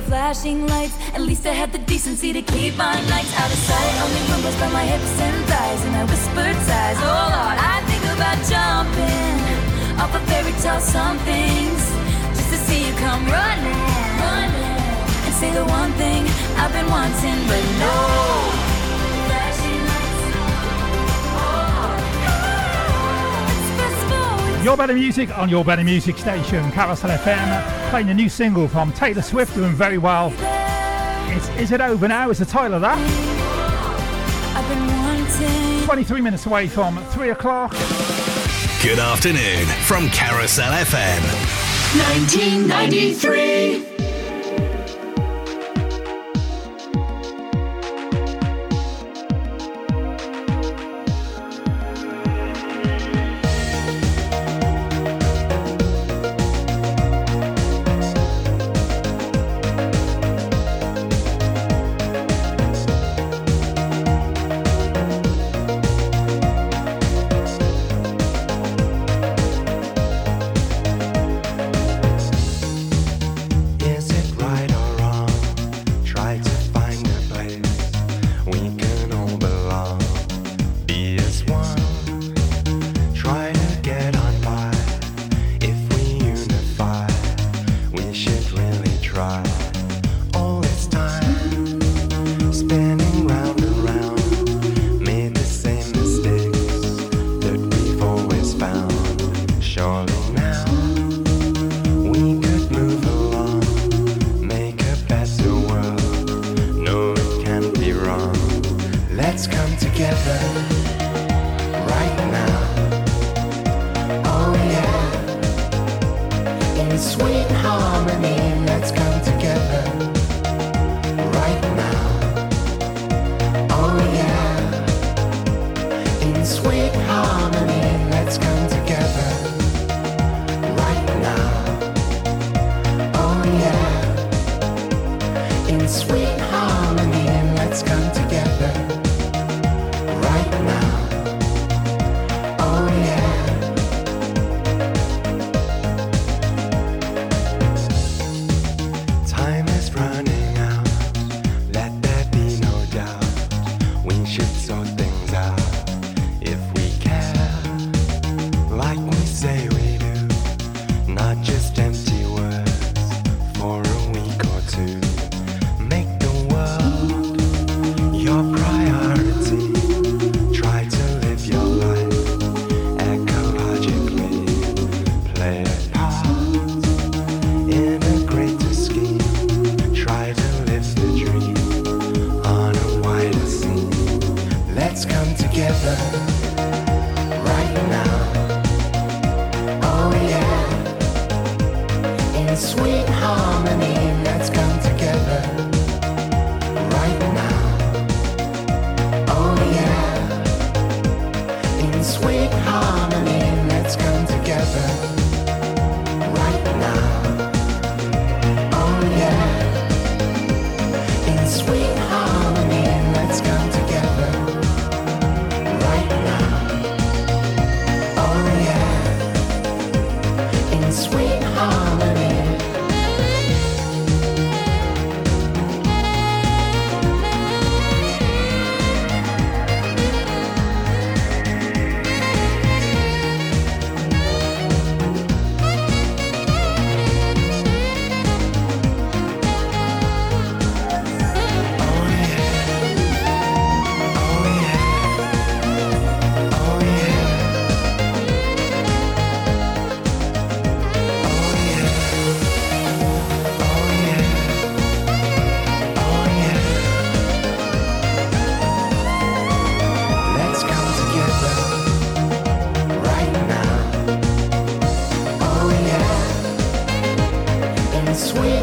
Flashing lights. At least I had the decency to keep my nights out of sight. Only rumbles by my hips and thighs, and I whispered sighs. Oh Lord, I think about jumping off a fairy tale somethings just to see you come running, running, and say the one thing I've been wanting, but no. Your Better Music on Your Better Music station, Carousel FM, playing a new single from Taylor Swift, doing very well. It's Is It Over Now is the title of that. I've been wanting. 23 minutes away from 3 o'clock. Good afternoon from Carousel FM. 1993.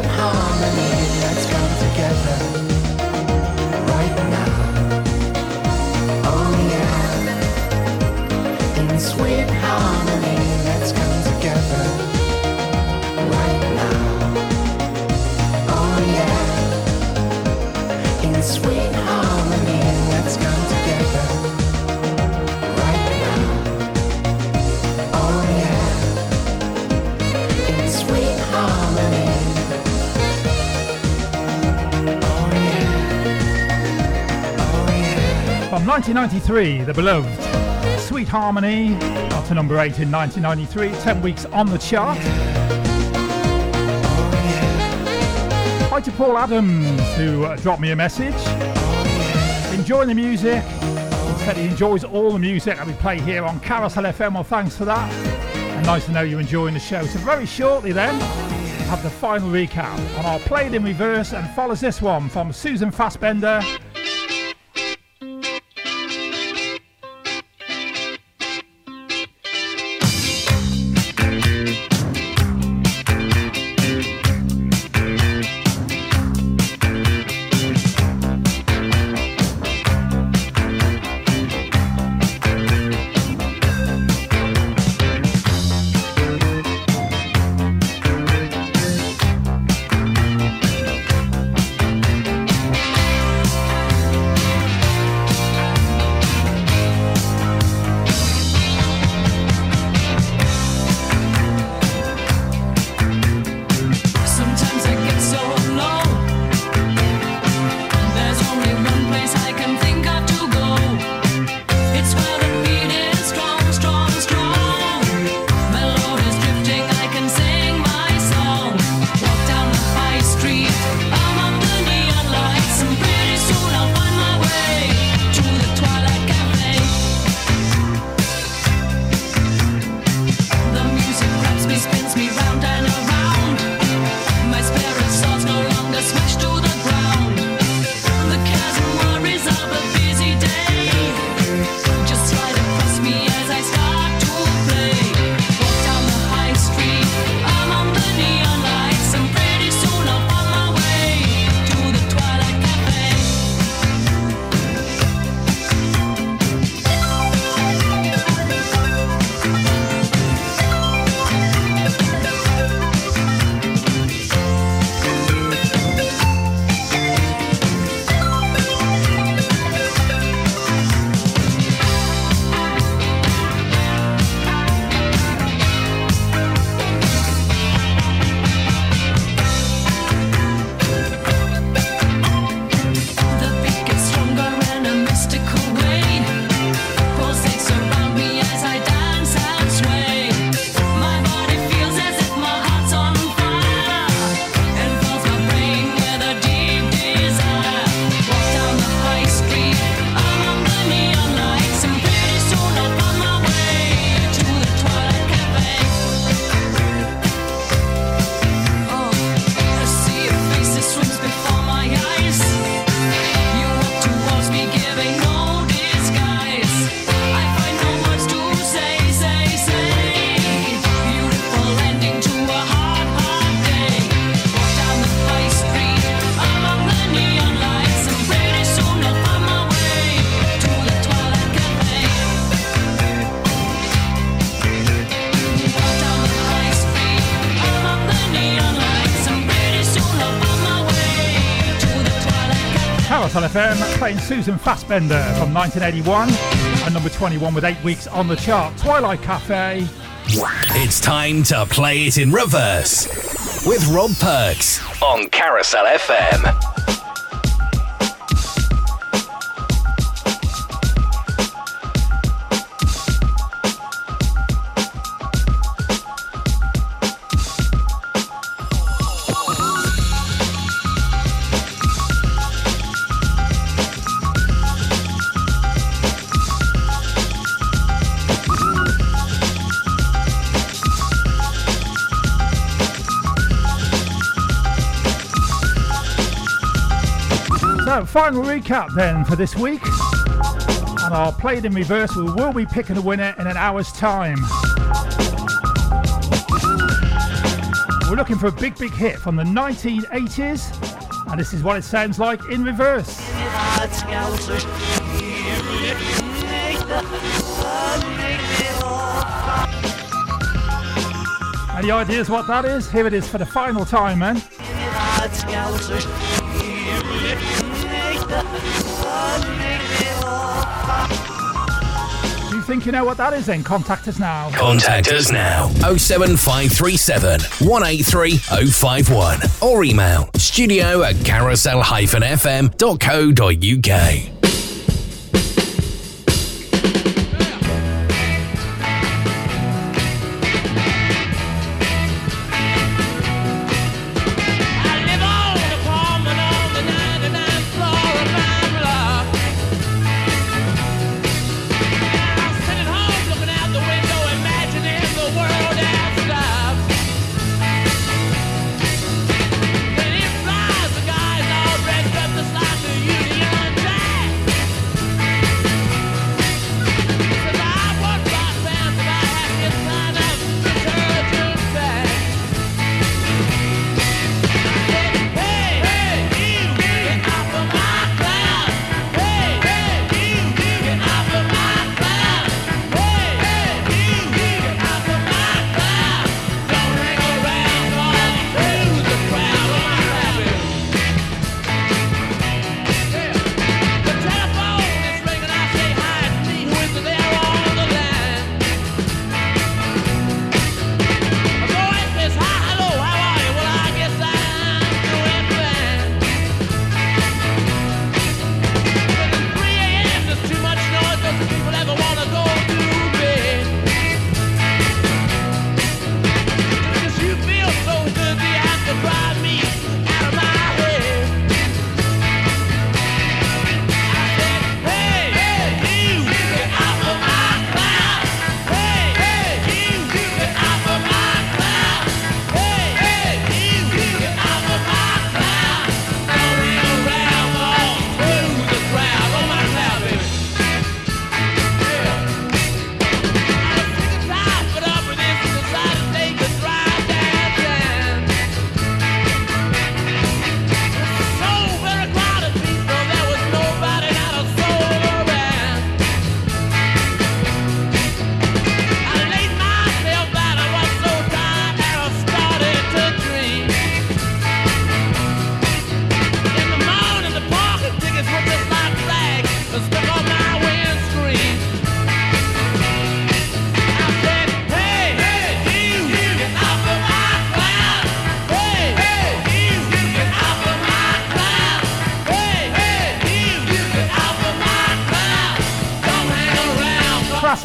harmony. 1993, the beloved Sweet Harmony got to number 8 in 1993, 10 weeks on the chart. Hi to Paul Adams, who uh, dropped me a message. Enjoying the music. He said he enjoys all the music that we play here on Carousel FM. Well, thanks for that. And nice to know you're enjoying the show. So, very shortly then, have the final recap on our Played in Reverse and follows this one from Susan Fassbender. FM playing Susan Fassbender from 1981 and number 21 with eight weeks on the chart. Twilight Cafe. It's time to play it in reverse with Rob Perks on Carousel FM. final recap then for this week. And our played in reverse, we will be picking a winner in an hour's time. We're looking for a big, big hit from the 1980s, and this is what it sounds like in reverse. And the idea is what that is. Here it is for the final time, man. Think you know what that is then? Contact us now. Contact us now 07537 183 051 or email studio at carousel-fm.co.uk.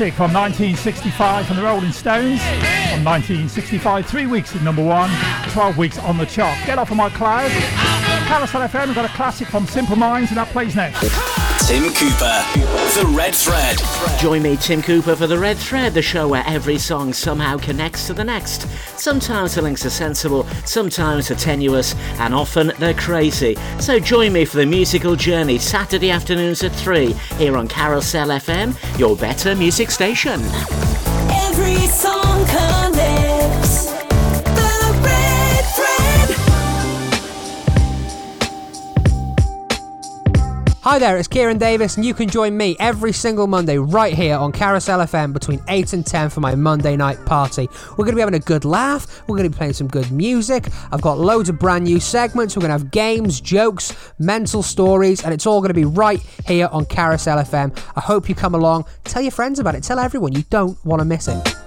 classic from 1965 from the Rolling Stones. From 1965, three weeks at number one, 12 weeks on the chart. Get off of my cloud. Carousel FM, we've got a classic from Simple Minds, and that plays next. Tim Cooper, The Red Thread. Join me, Tim Cooper, for The Red Thread, the show where every song somehow connects to the next. Sometimes the links are sensible, sometimes they're tenuous, and often they're crazy. So join me for the musical journey Saturday afternoons at 3 here on Carousel FM, your better music station. Every song connects. Hi there, it's Kieran Davis, and you can join me every single Monday right here on Carousel FM between 8 and 10 for my Monday night party. We're going to be having a good laugh, we're going to be playing some good music. I've got loads of brand new segments, we're going to have games, jokes, mental stories, and it's all going to be right here on Carousel FM. I hope you come along, tell your friends about it, tell everyone you don't want to miss it.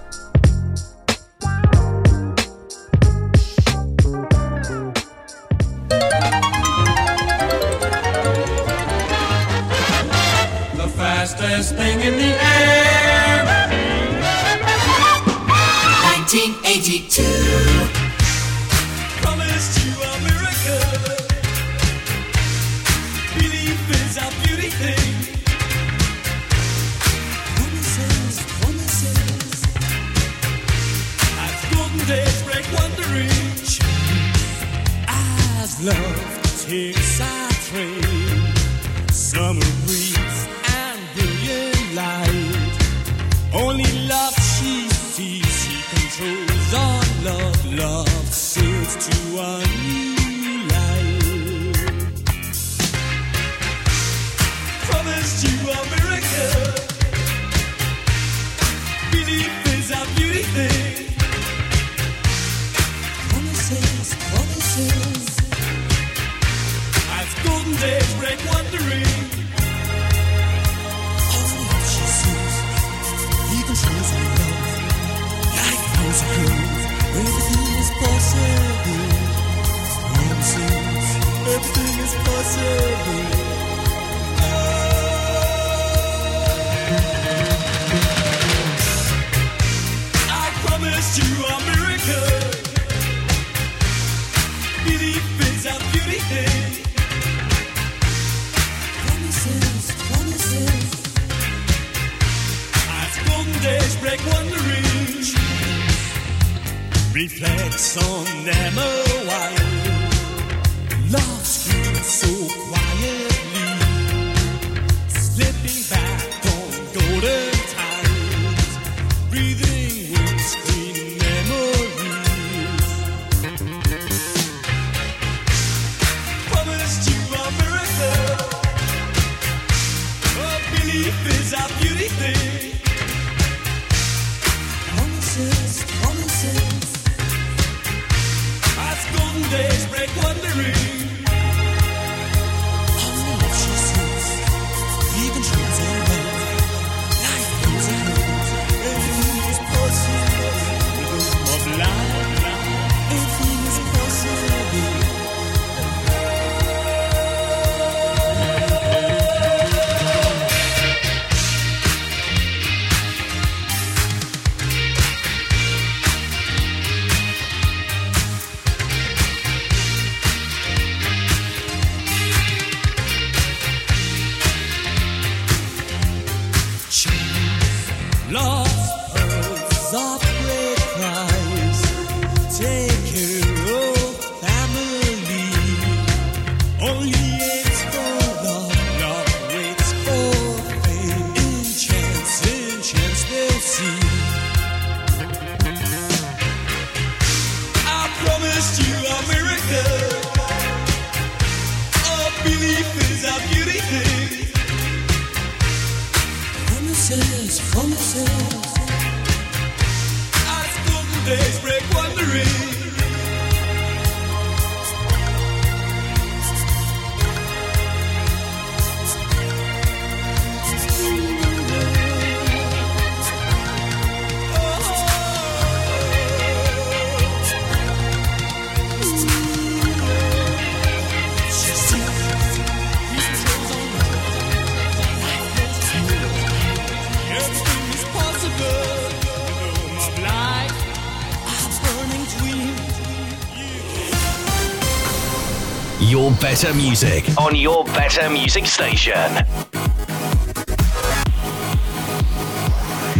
Better Music on your Better Music station.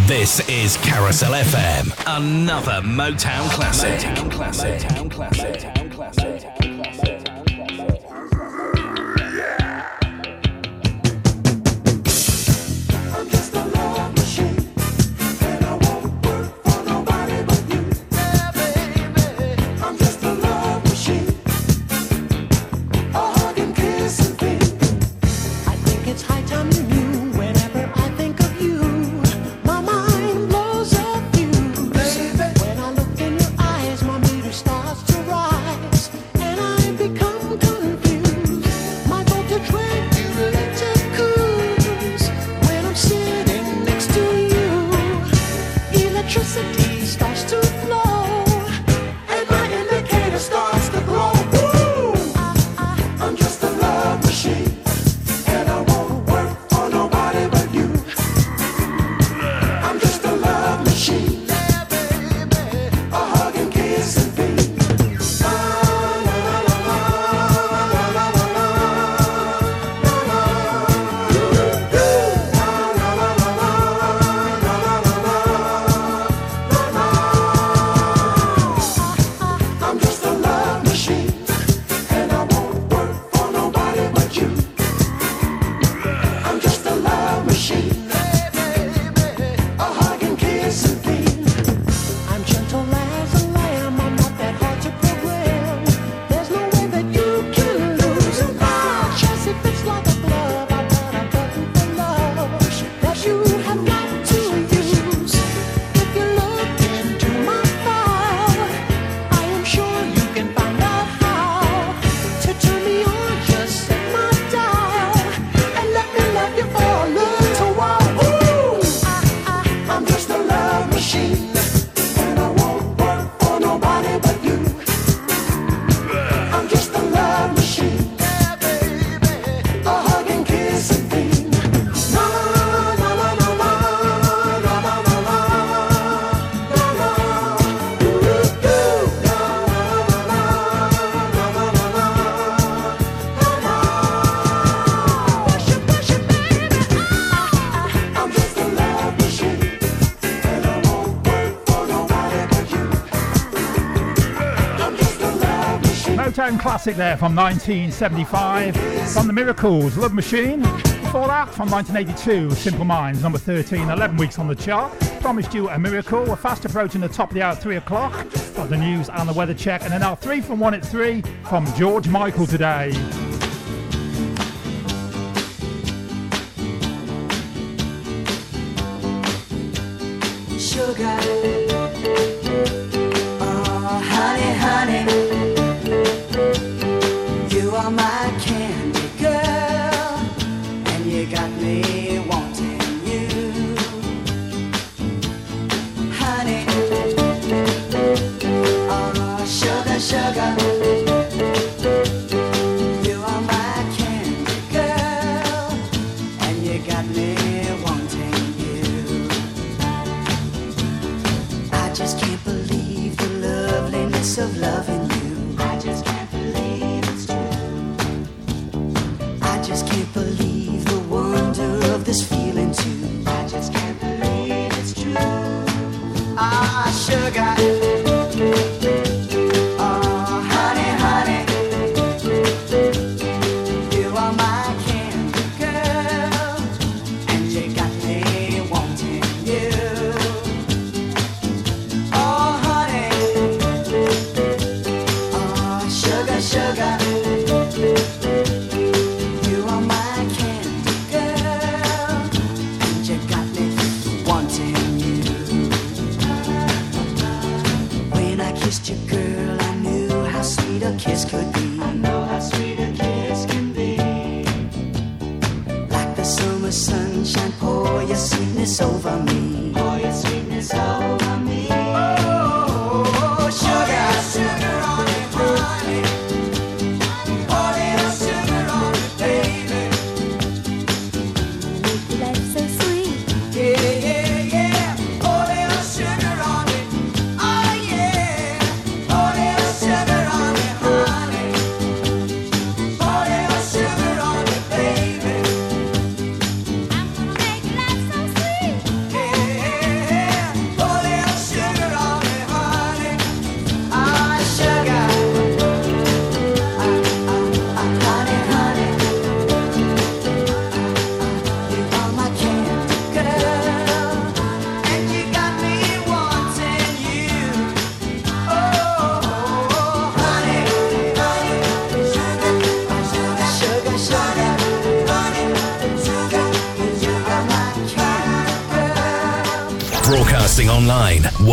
This is Carousel FM, another Motown classic. Motown classic. Motown classic. Motown classic. Classic there from 1975 from The Miracles, Love Machine. Before that, from 1982, Simple Minds, number 13, 11 weeks on the chart. Promised you a miracle. We're fast approaching the top of the hour at 3 o'clock. Got the news and the weather check. And then our 3 from 1 at 3 from George Michael today.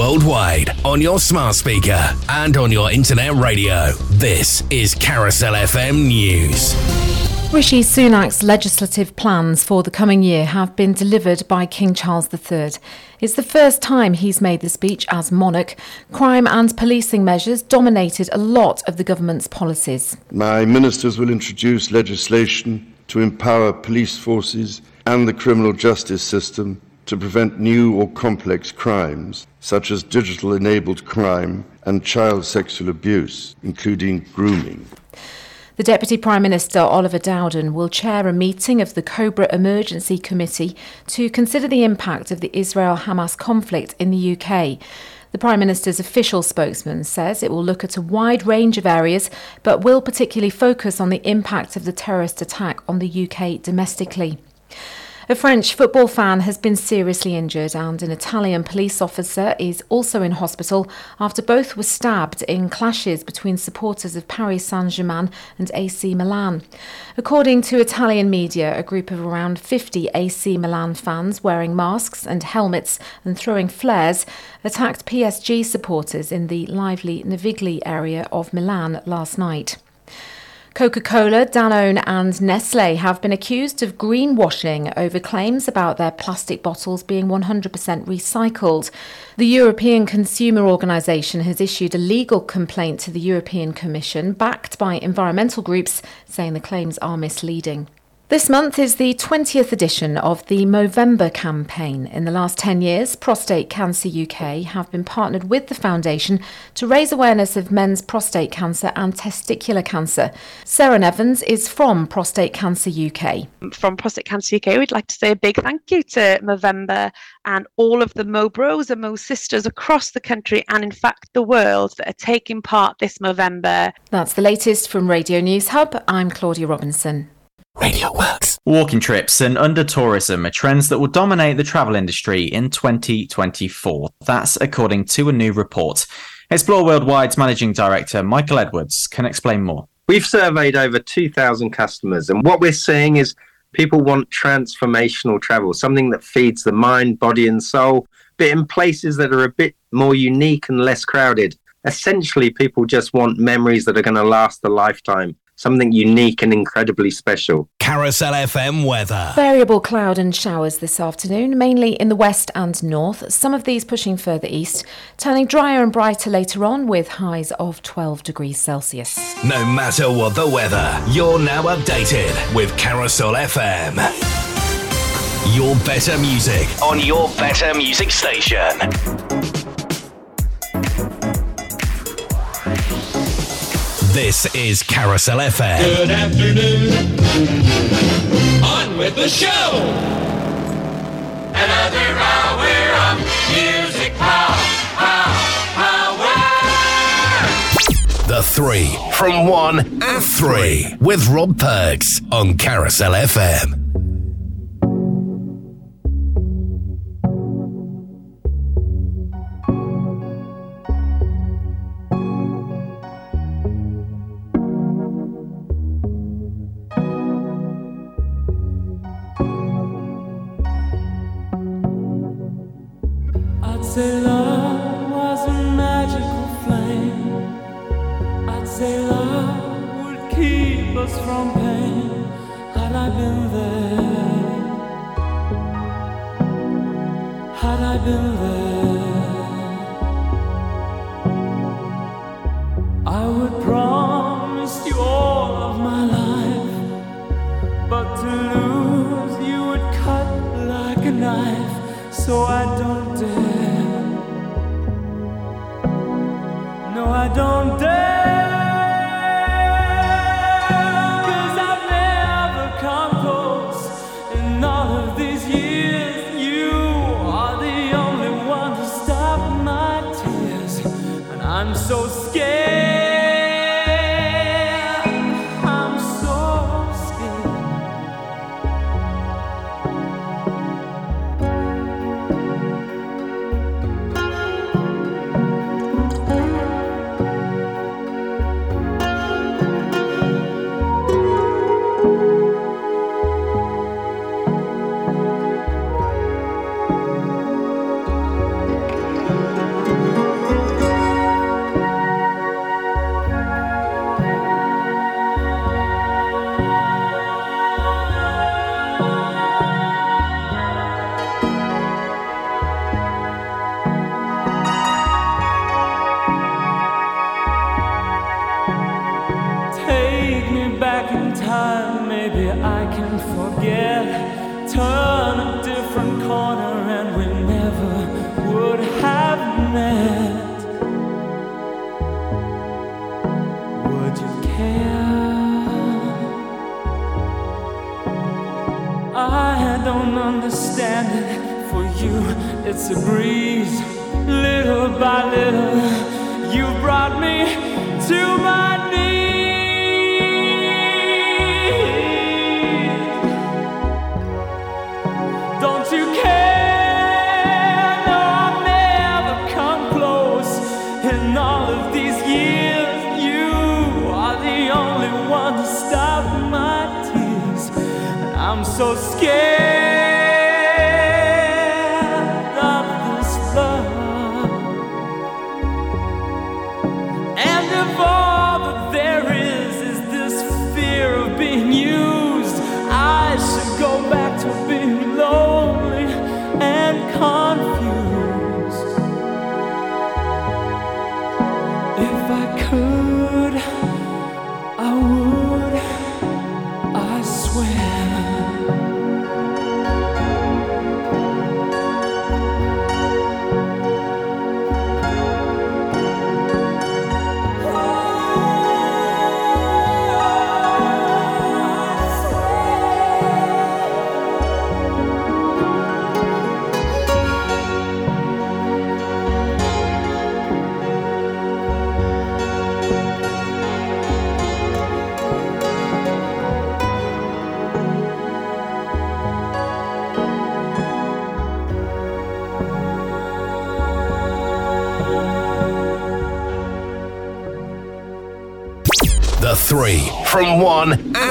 Worldwide, on your smart speaker and on your internet radio. This is Carousel FM News. Rishi Sunak's legislative plans for the coming year have been delivered by King Charles III. It's the first time he's made the speech as monarch. Crime and policing measures dominated a lot of the government's policies. My ministers will introduce legislation to empower police forces and the criminal justice system to prevent new or complex crimes, such as digital enabled crime and child sexual abuse, including grooming. The Deputy Prime Minister Oliver Dowden will chair a meeting of the Cobra Emergency Committee to consider the impact of the Israel Hamas conflict in the UK. The Prime Minister's official spokesman says it will look at a wide range of areas, but will particularly focus on the impact of the terrorist attack on the UK domestically. A French football fan has been seriously injured, and an Italian police officer is also in hospital after both were stabbed in clashes between supporters of Paris Saint Germain and AC Milan. According to Italian media, a group of around 50 AC Milan fans wearing masks and helmets and throwing flares attacked PSG supporters in the lively Navigli area of Milan last night. Coca Cola, Danone, and Nestle have been accused of greenwashing over claims about their plastic bottles being 100% recycled. The European Consumer Organisation has issued a legal complaint to the European Commission, backed by environmental groups, saying the claims are misleading. This month is the 20th edition of the Movember campaign. In the last 10 years, Prostate Cancer UK have been partnered with the foundation to raise awareness of men's prostate cancer and testicular cancer. Sarah Evans is from Prostate Cancer UK. From Prostate Cancer UK, we'd like to say a big thank you to Movember and all of the Mo Bros and Mo Sisters across the country and, in fact, the world that are taking part this Movember. That's the latest from Radio News Hub. I'm Claudia Robinson. Radio Works. Walking trips and under tourism are trends that will dominate the travel industry in 2024. That's according to a new report. Explore Worldwide's managing director, Michael Edwards, can explain more. We've surveyed over 2,000 customers, and what we're seeing is people want transformational travel, something that feeds the mind, body, and soul, but in places that are a bit more unique and less crowded. Essentially, people just want memories that are going to last a lifetime, something unique and incredibly special. Carousel FM weather. Variable cloud and showers this afternoon, mainly in the west and north, some of these pushing further east, turning drier and brighter later on with highs of 12 degrees Celsius. No matter what the weather, you're now updated with Carousel FM. Your better music on your better music station. This is Carousel FM. Good afternoon. On with the show. Another hour of music power, power, power. The three from one and three with Rob Perks on Carousel FM. I'd say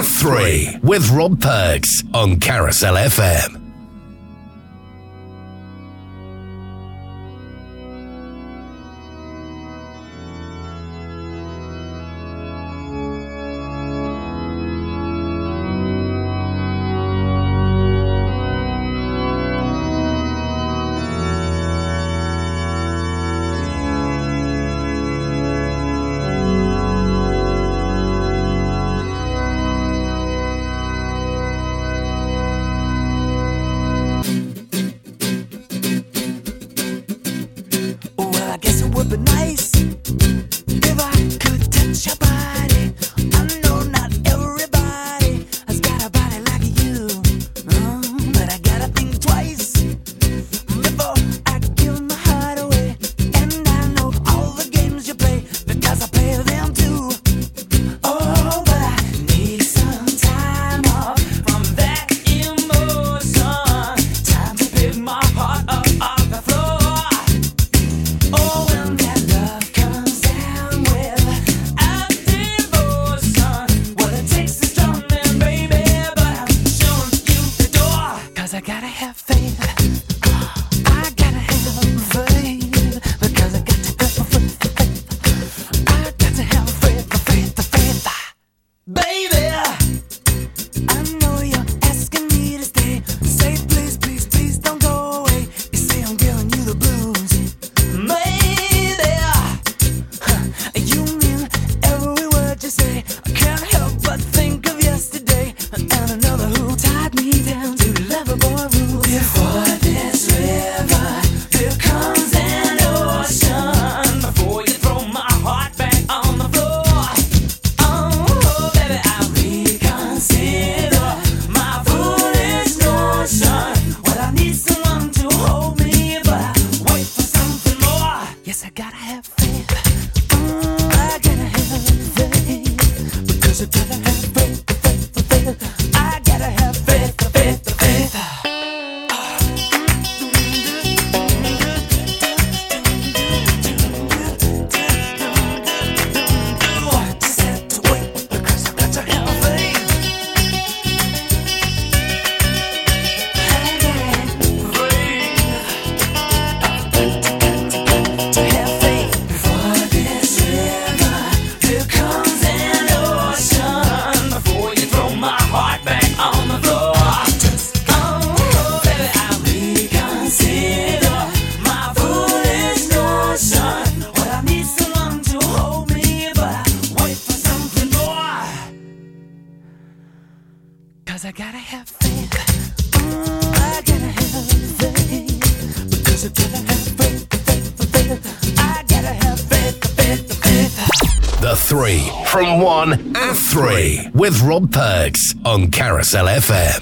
3 with Rob Perks on Carousel FM. RMS LFM.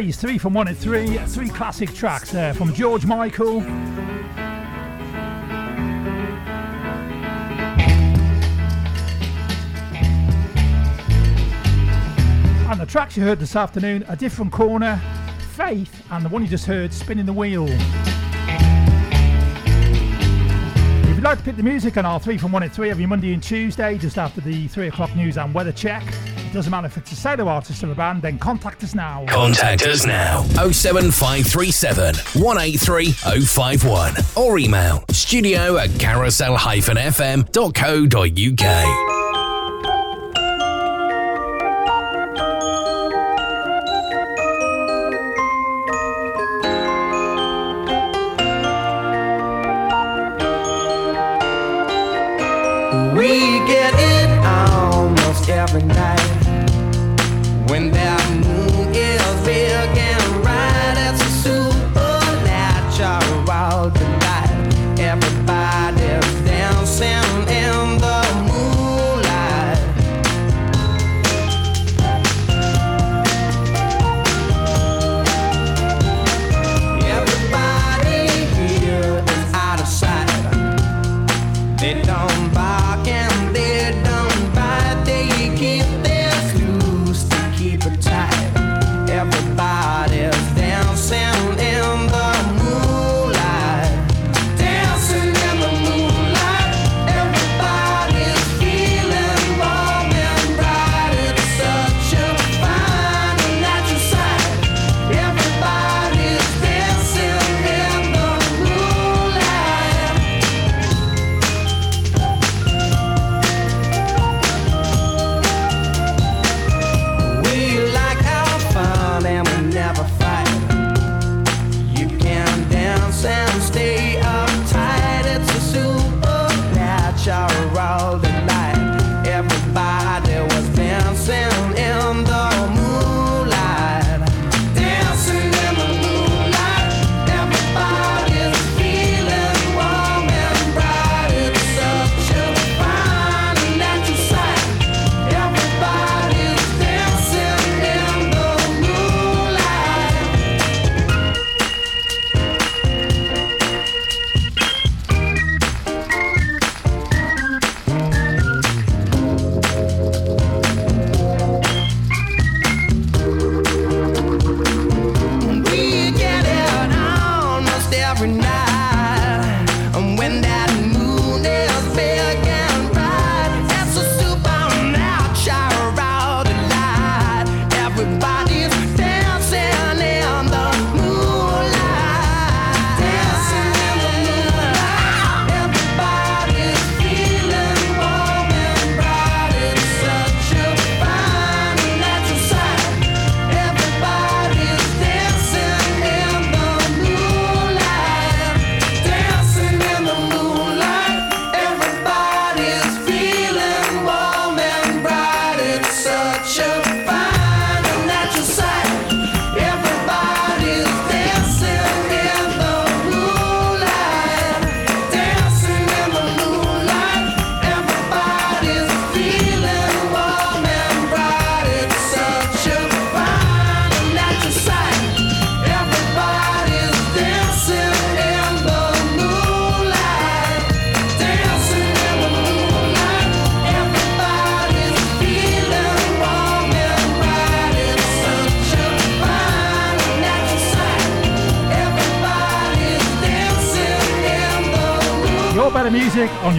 plays, three from one at three, three classic tracks there from George Michael. And the tracks you heard this afternoon, A Different Corner, Faith, and the one you just heard, Spinning the Wheel. like to pick the music on our 3 from 1 at 3 every Monday and Tuesday, just after the 3 o'clock news and weather check. It doesn't matter if it's a solo artist or a band, then contact us now. Contact us now. 07537 183051 or email studio at carousel-fm.co.uk.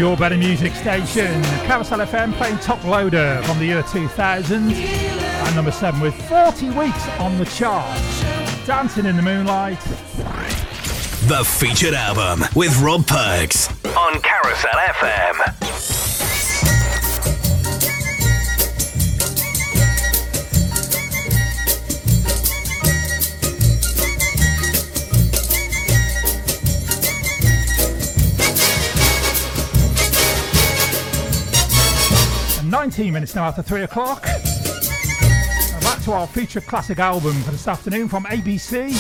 your better music station. Carousel FM playing Toploader from the year 2000. And number seven with 40 weeks on the chart. Dancing in the Moonlight. The featured album with Rob Perks on Carousel FM. 19 minutes now after 3 o'clock. back to our featured classic album for this afternoon from ABC.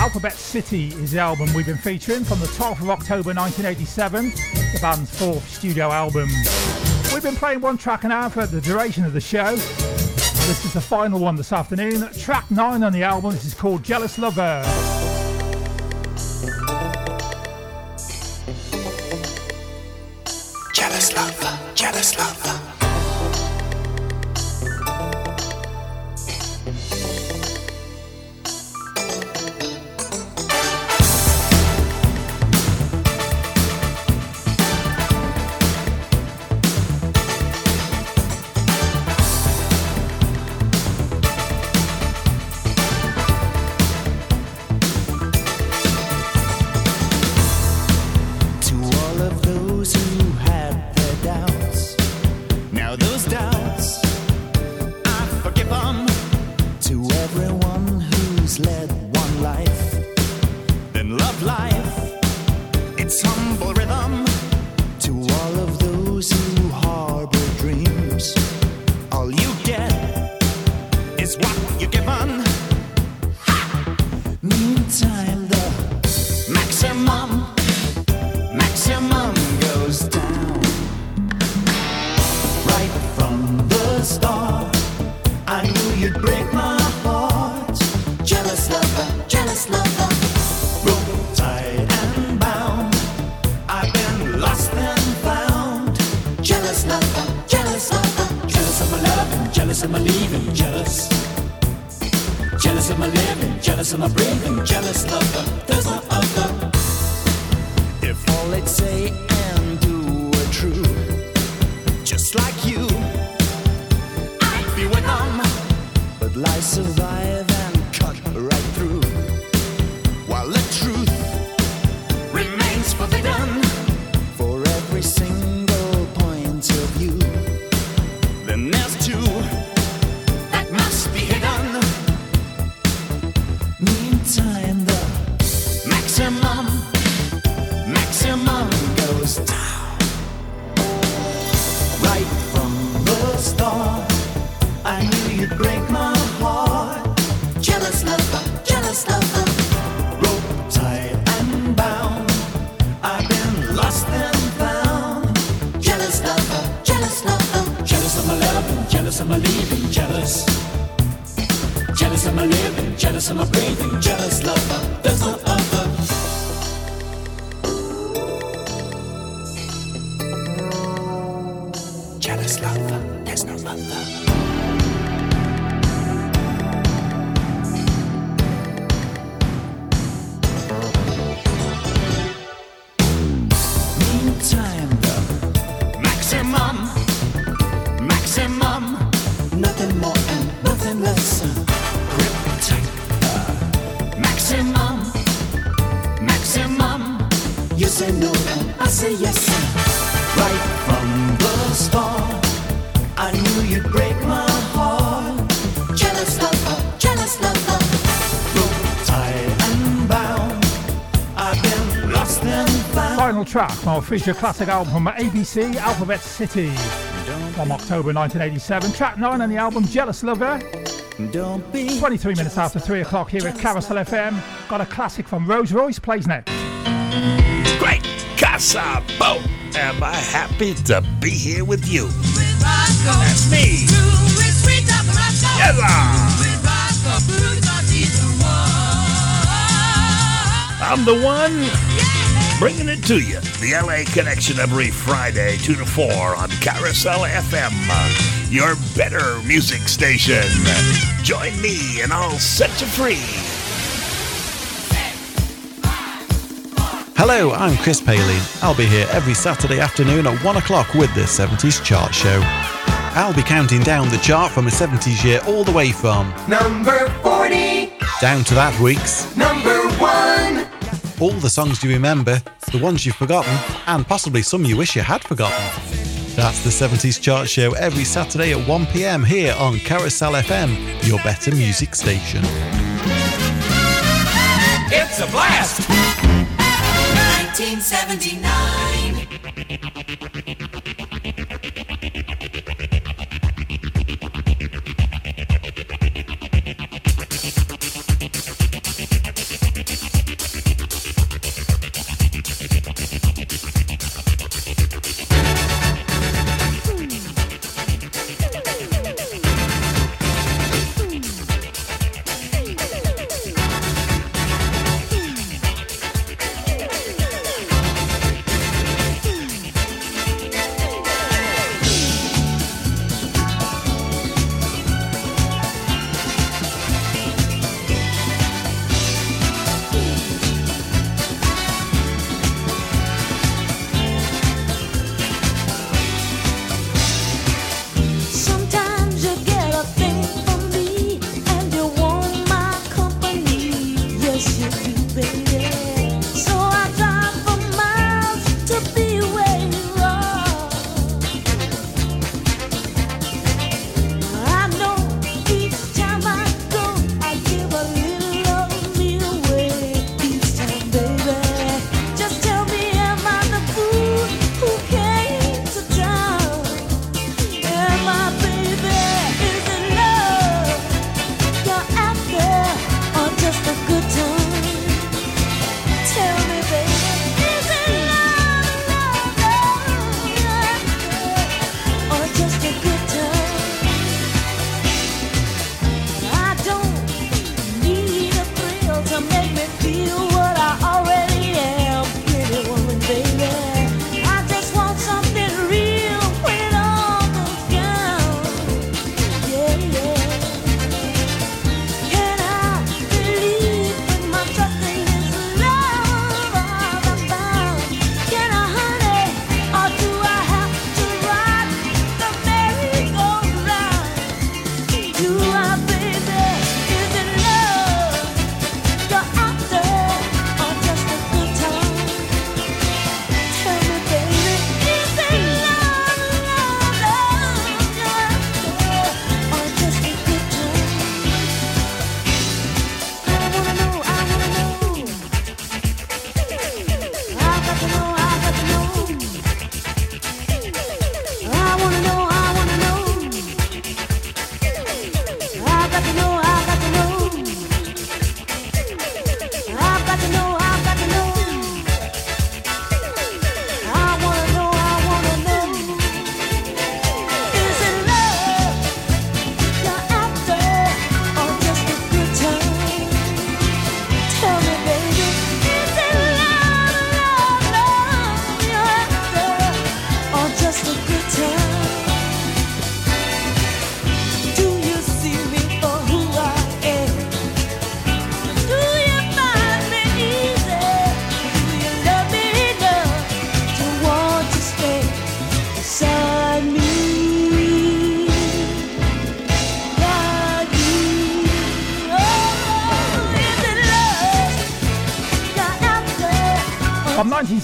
Alphabet City is the album we've been featuring from the 12th of October 1987, the band's fourth studio album. We've been playing one track an hour for the duration of the show. This is the final one this afternoon. Track 9 on the album, this is called Jealous Lover. Listen, Mom. Track from feature classic album from ABC, Alphabet City, from October 1987. Track 9 on the album, Jealous Lover. 23 minutes after 3 o'clock here at Carousel FM. Got a classic from Rose Royce, plays next. Great Casabo! Am I happy to be here with you? That's me! Yes, I'm the one bringing it to you. The LA Connection every Friday, 2 to 4 on Carousel FM, your better music station. Join me and I'll set you free. Hello, I'm Chris Paley. I'll be here every Saturday afternoon at 1 o'clock with the 70s Chart Show. I'll be counting down the chart from a 70s year all the way from Number 40. down to that week's Number 1. All the songs you remember, the ones you've forgotten, and possibly some you wish you had forgotten. That's the 70s chart show every Saturday at 1 pm here on Carousel FM, your better music station. It's a blast. 1979.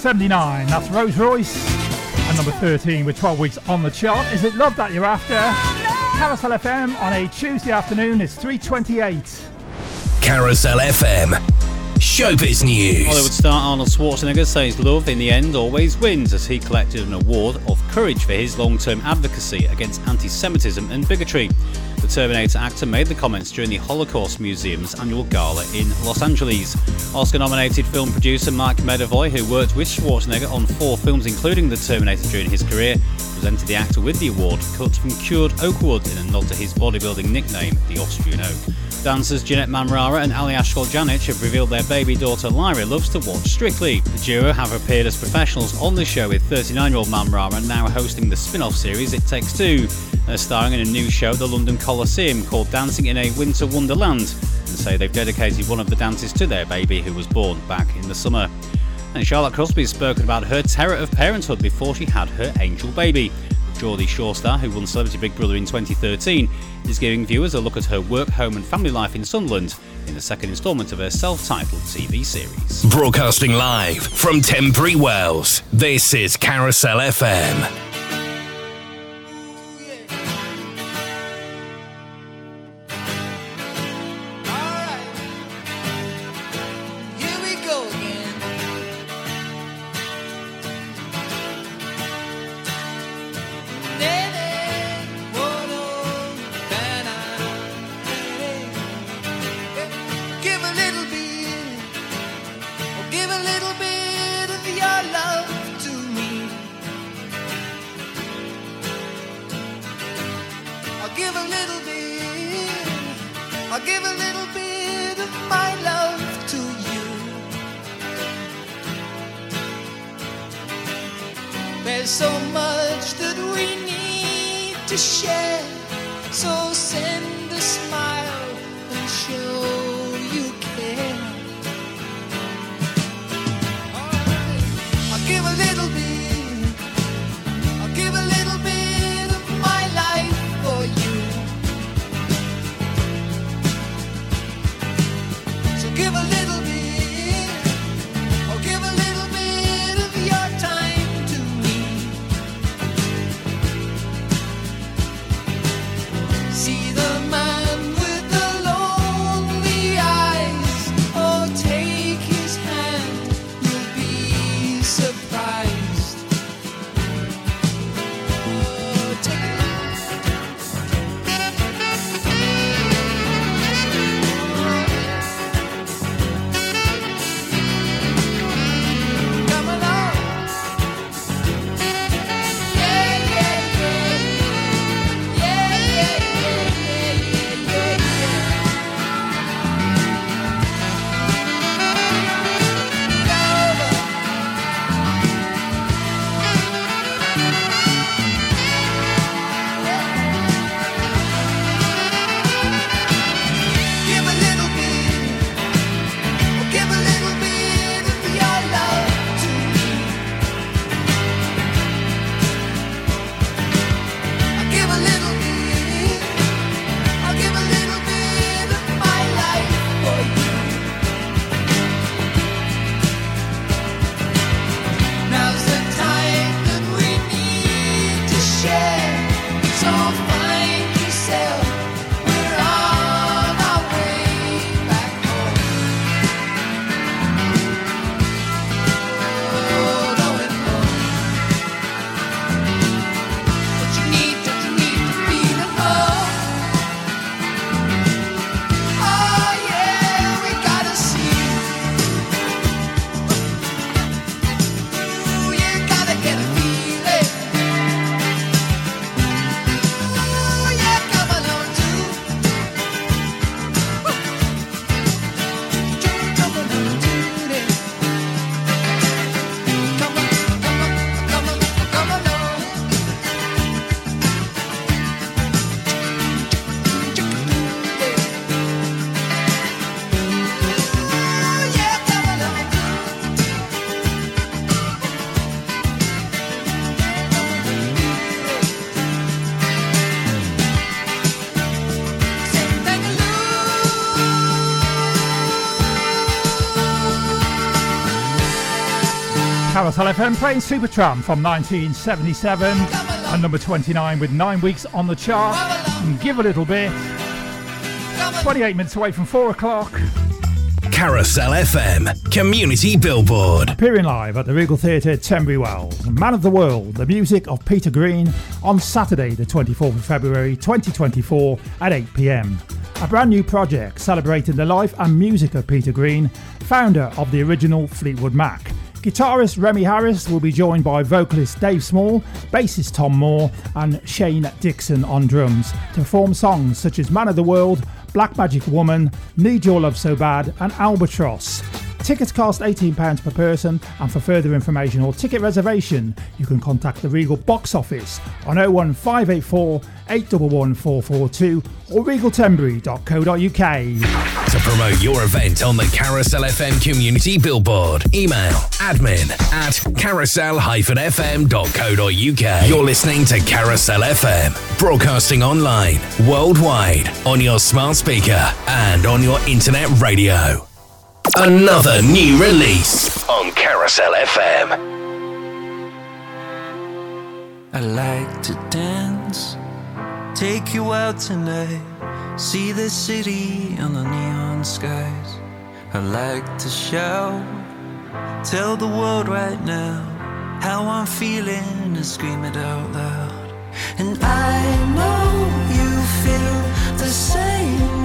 79. That's Rose Royce. And number 13 with 12 weeks on the chart. Is it Love That You're After? Carousel FM on a Tuesday afternoon. It's 328. Carousel FM. Showbiz News. Hollywood star Arnold Schwarzenegger says love in the end always wins as he collected an award of courage for his long term advocacy against anti Semitism and bigotry. Terminator actor made the comments during the Holocaust Museum's annual gala in Los Angeles. Oscar nominated film producer Mike Medavoy, who worked with Schwarzenegger on four films, including The Terminator during his career, presented the actor with the award cut from cured oak wood in a nod to his bodybuilding nickname, the Austrian Oak. Dancers Janette Manrara and Ali Janic have revealed their baby daughter Lyra loves to watch Strictly. The duo have appeared as professionals on the show with 39 year old Mamrara now hosting the spin off series It Takes Two. They're starring in a new show at the London Coliseum called Dancing in a Winter Wonderland and say they've dedicated one of the dances to their baby who was born back in the summer. And Charlotte Crosby has spoken about her terror of parenthood before she had her angel baby. Geordie Shore star, who won Celebrity Big Brother in 2013, is giving viewers a look at her work, home, and family life in Sunderland in the second instalment of her self titled TV series. Broadcasting live from Tenbury Wells, this is Carousel FM. Carousel FM playing Supertramp from 1977 and number 29 with nine weeks on the chart. Mm, give a little bit. 28 minutes away from 4 o'clock. Carousel FM Community Billboard. Appearing live at the Regal Theatre, Tenbury Wells. Man of the World, the music of Peter Green on Saturday, the 24th of February 2024 at 8 pm. A brand new project celebrating the life and music of Peter Green, founder of the original Fleetwood Mac. Guitarist Remy Harris will be joined by vocalist Dave Small, bassist Tom Moore, and Shane Dixon on drums to perform songs such as Man of the World, Black Magic Woman, Need Your Love So Bad, and Albatross. Tickets cost £18 per person, and for further information or ticket reservation, you can contact the Regal box office on 01584 811 442 or regaltenbury.co.uk. To promote your event on the Carousel FM community billboard, email admin at carousel-fm.co.uk. You're listening to Carousel FM, broadcasting online, worldwide, on your smart speaker and on your internet radio. Another new release on Carousel FM. I like to dance, take you out tonight, see the city on the neon skies. I like to shout, tell the world right now how I'm feeling and scream it out loud. And I know you feel the same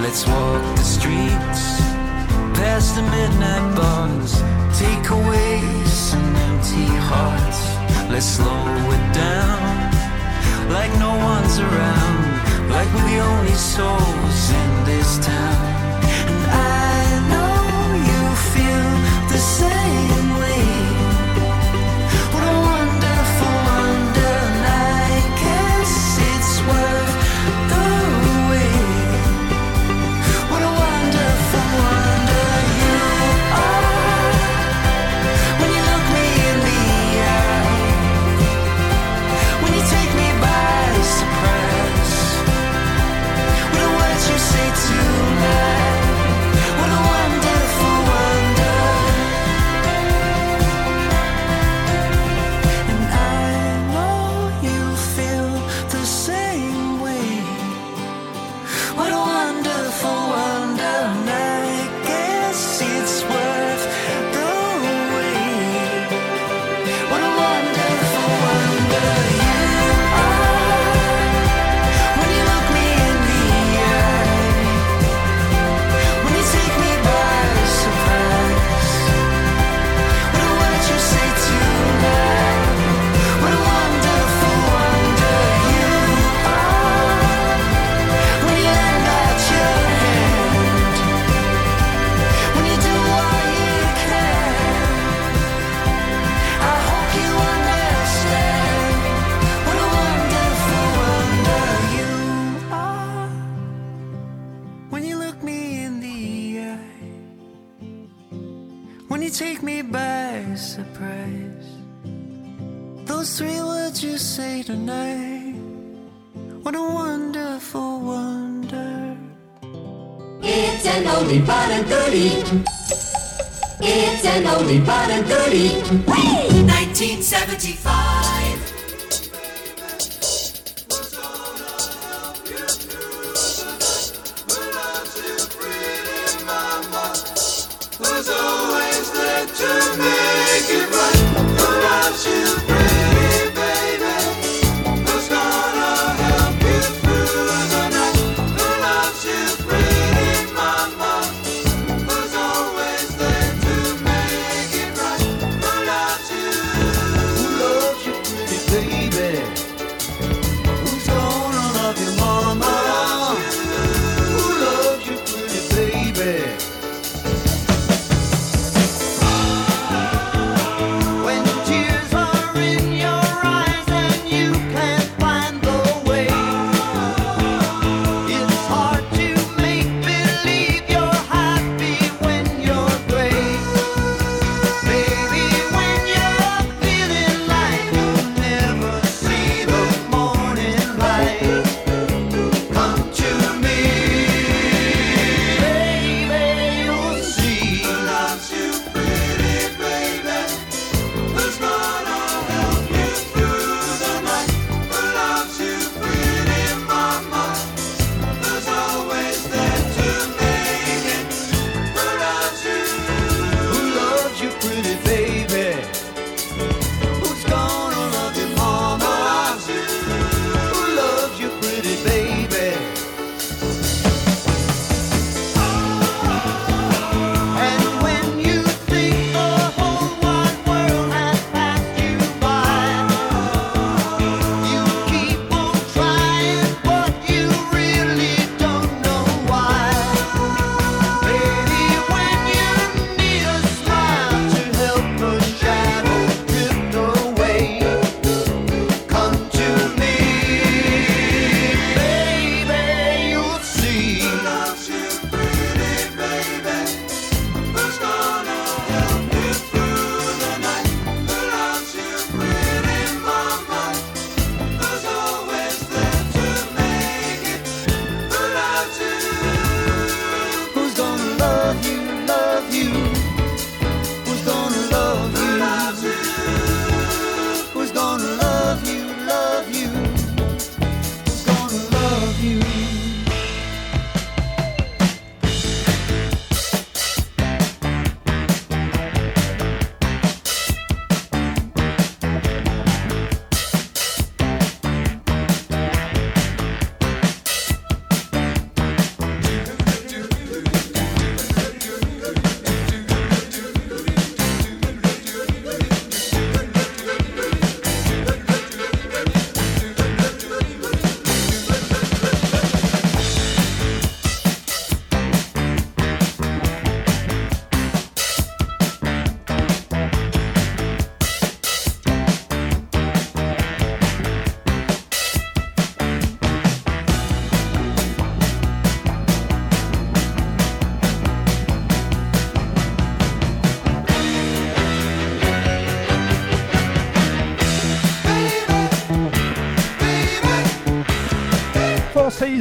Let's walk the streets past the midnight bars. Take away some empty hearts. Let's slow it down like no one's around. Like we're the only souls in this town. And I surprise, those three words you say tonight. What a wonderful wonder. It's an oldie but a goodie. It's an oldie but a goodie. 1975. To make it right? Loves you,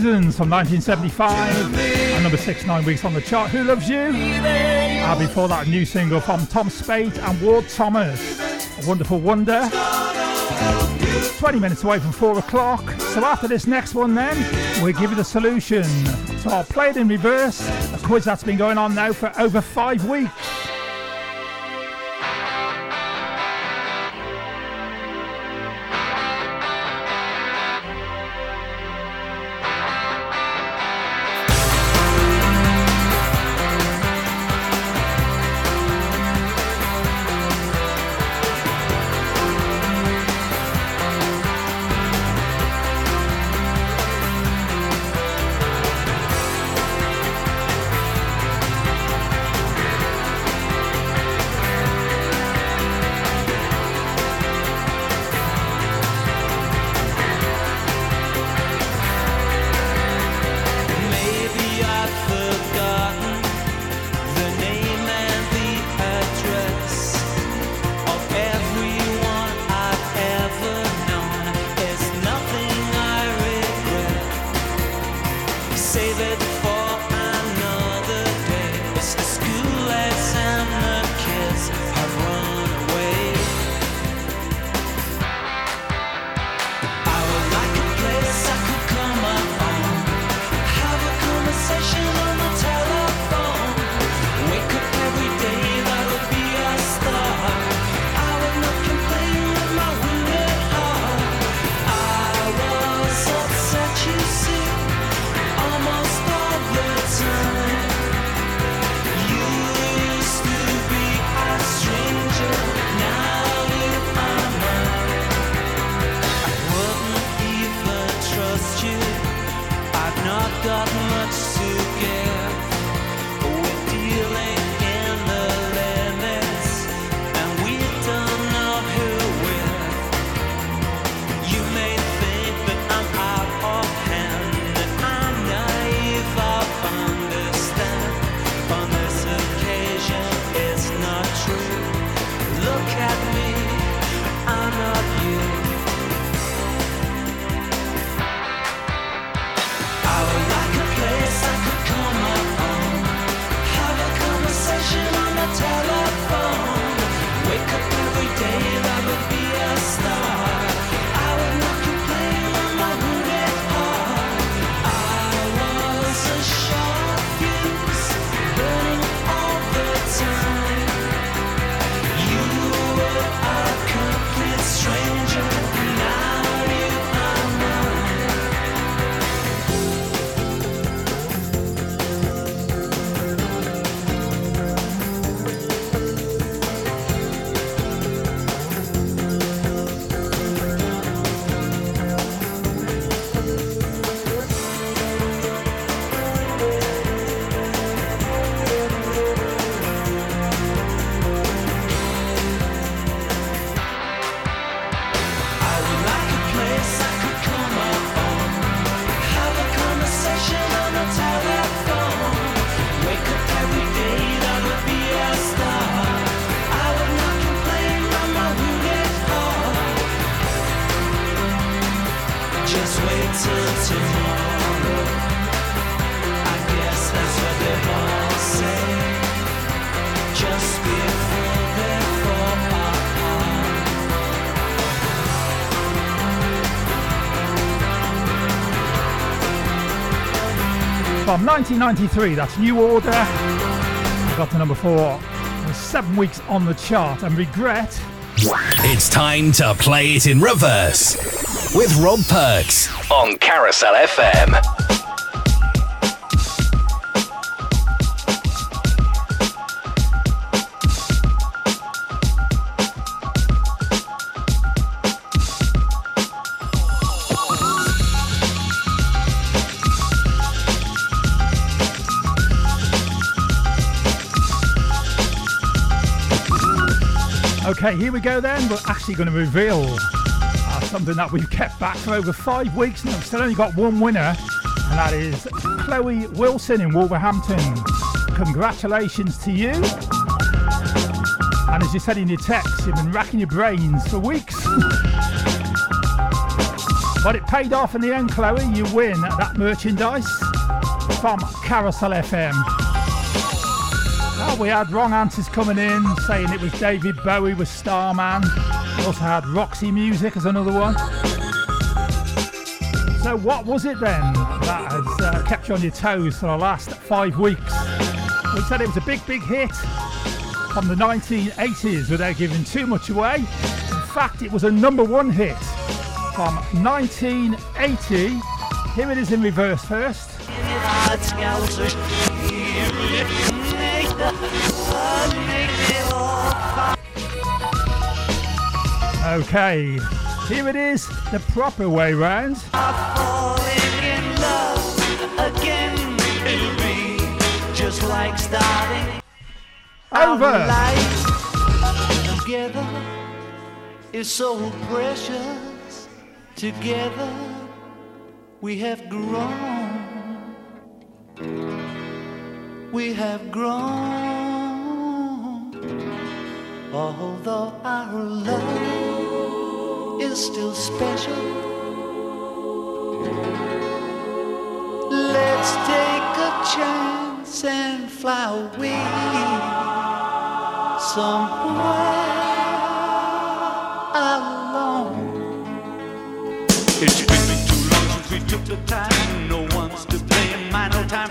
Seasons from 1975 and number six, nine weeks on the chart. Who Loves You? And before that, new single from Tom Speight and Ward Thomas, A Wonderful Wonder. 20 minutes away from 4 o'clock. So after this next one, then, we'll give you the solution. So I'll play it in reverse, a quiz that's been going on now for over five weeks. 1993, that's New Order. Got to number four. Seven weeks on the chart and regret. It's time to play it in reverse with Rob Perks on Carousel FM. Okay, here we go then. We're actually going to reveal uh, something that we've kept back for over five weeks and we've still only got one winner, and that is Chloe Wilson in Wolverhampton. Congratulations to you. And as you said in your text, you've been racking your brains for weeks. But it paid off in the end, Chloe. You win that merchandise from Carousel FM. We had wrong answers coming in saying it was David Bowie was Starman. We also had Roxy Music as another one. So, what was it then that has uh, kept you on your toes for the last five weeks? We said it was a big, big hit from the 1980s without giving too much away. In fact, it was a number one hit from 1980. Here it is in reverse first. Okay, here it is the proper way round. I've falling in love again. It'll be just like starting Over. together is so precious. Together we have grown. We have grown. Although our love is still special. Let's take a chance and fly away somewhere alone. It's been too long since we took the time. No one's to blame. My no time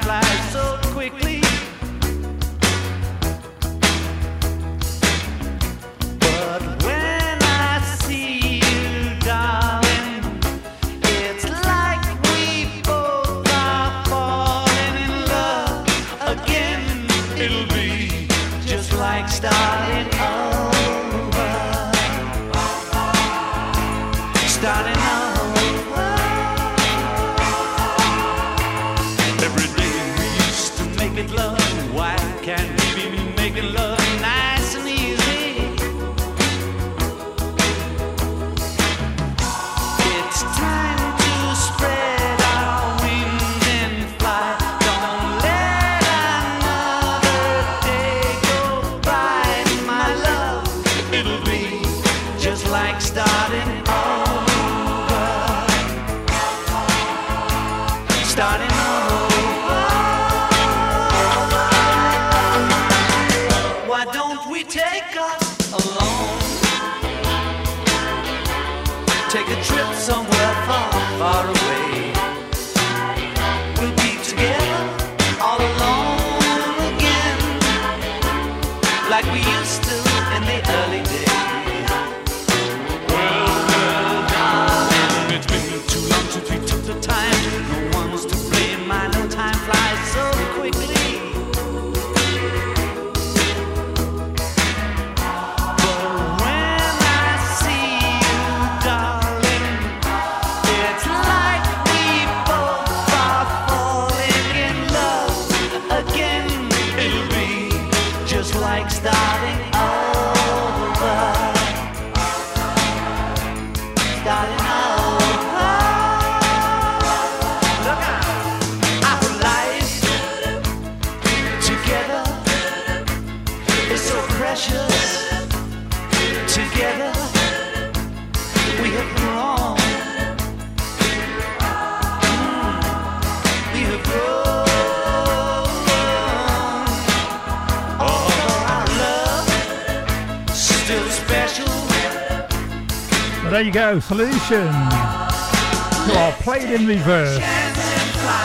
go, solution to our played in reverse.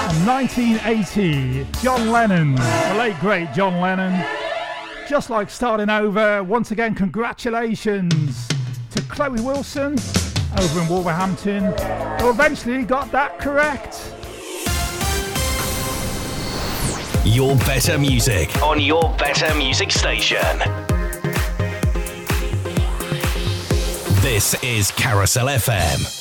From 1980, John Lennon, the late great John Lennon. Just like starting over, once again, congratulations to Chloe Wilson over in Wolverhampton, who eventually got that correct. Your better music on your better music station. This is Carousel FM.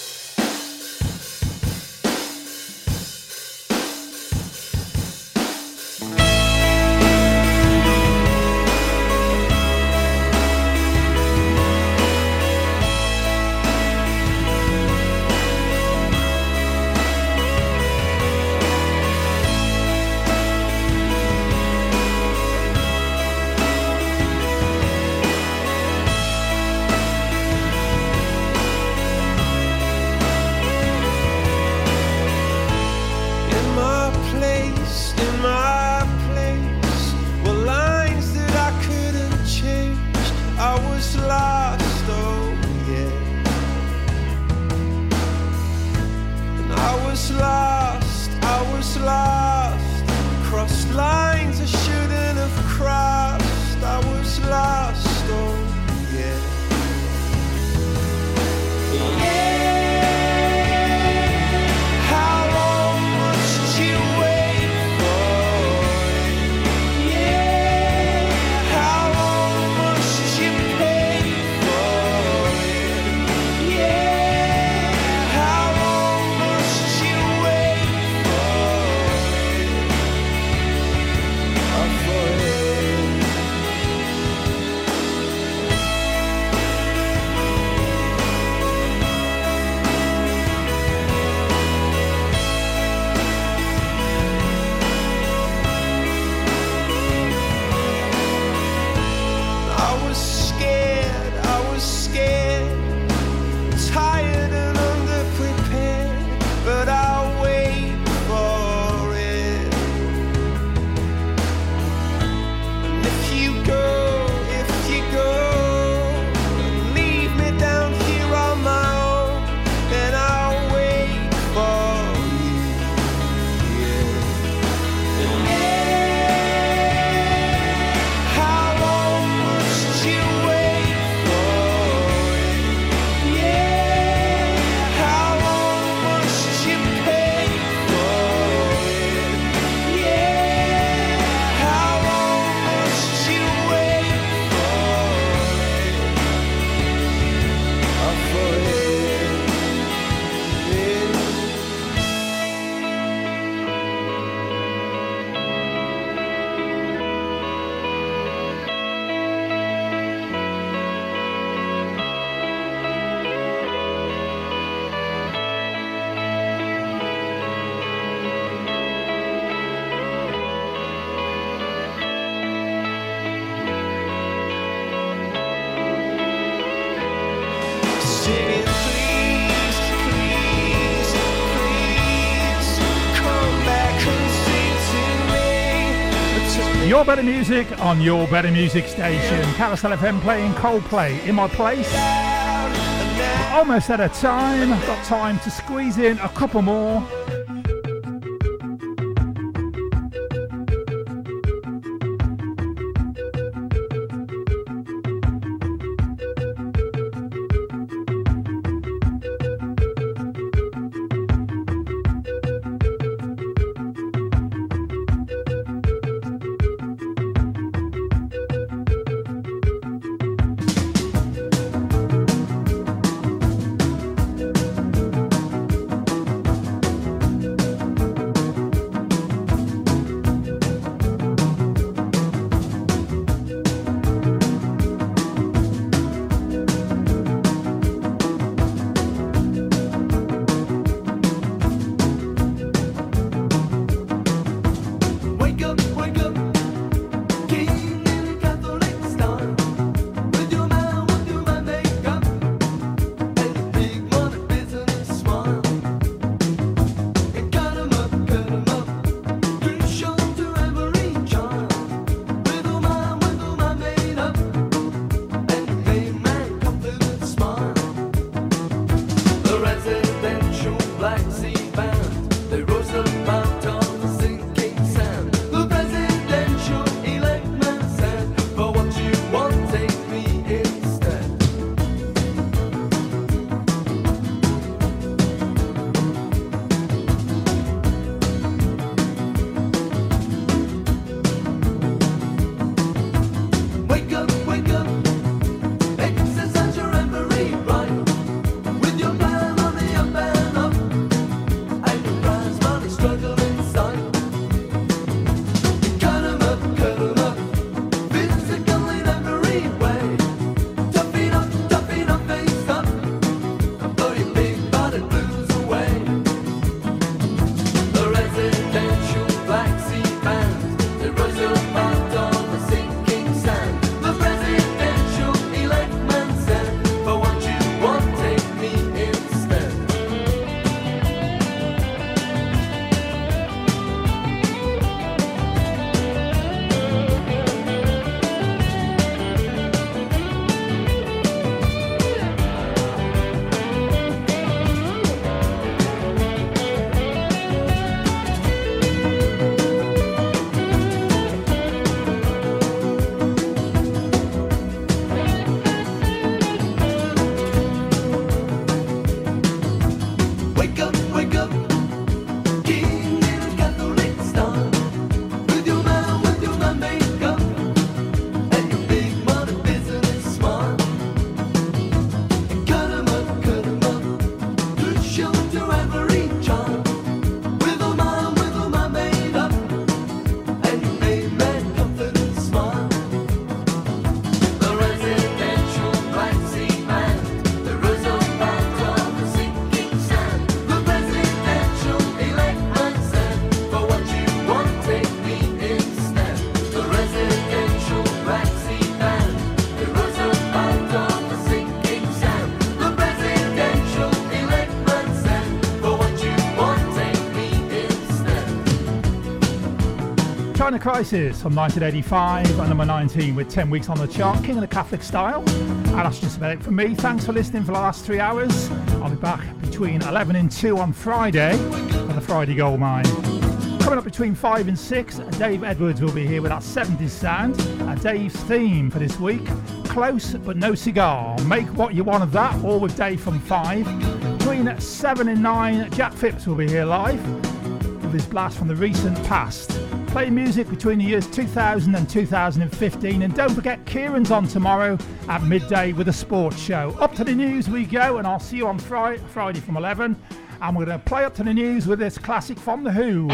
Your better music on your better music station. Carousel FM playing Coldplay in my place. We're almost out of time. Got time to squeeze in a couple more. Crisis from 1985 at number 19 with 10 weeks on the chart, King of the Catholic Style. And that's just about it from me. Thanks for listening for the last three hours. I'll be back between 11 and 2 on Friday for the Friday Gold Mine. Coming up between 5 and 6, Dave Edwards will be here with that 70s sound. Uh, Dave's theme for this week Close but no cigar. Make what you want of that, all with Dave from 5. Between 7 and 9, Jack Phipps will be here live with his blast from the recent past playing music between the years 2000 and 2015. And don't forget, Kieran's on tomorrow at midday with a sports show. Up to the news we go, and I'll see you on Friday, Friday from 11. And we're going to play up to the news with this classic from The Who.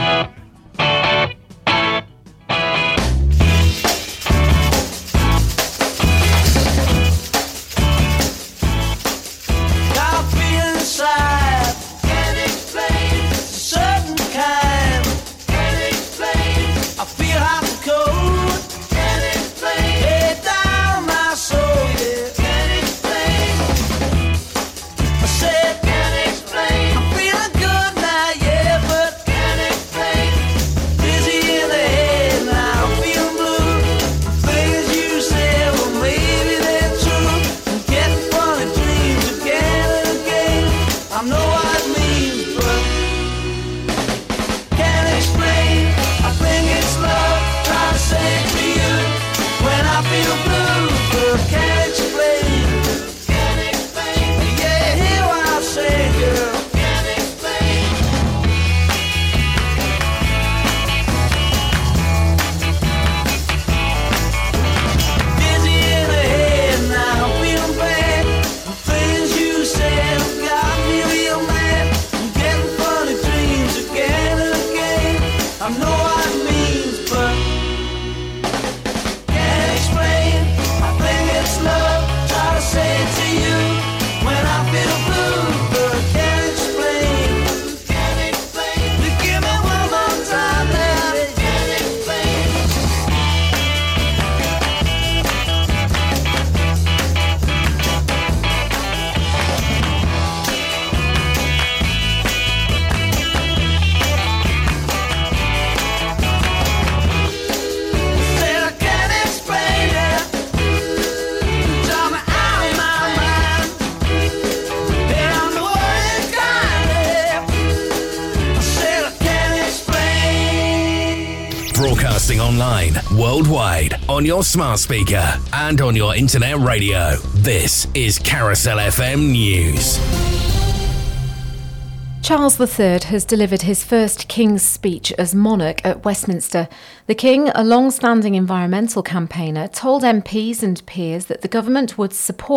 On your smart speaker and on your internet radio. This is Carousel FM News. Charles III has delivered his first King's speech as monarch at Westminster. The King, a long standing environmental campaigner, told MPs and peers that the government would support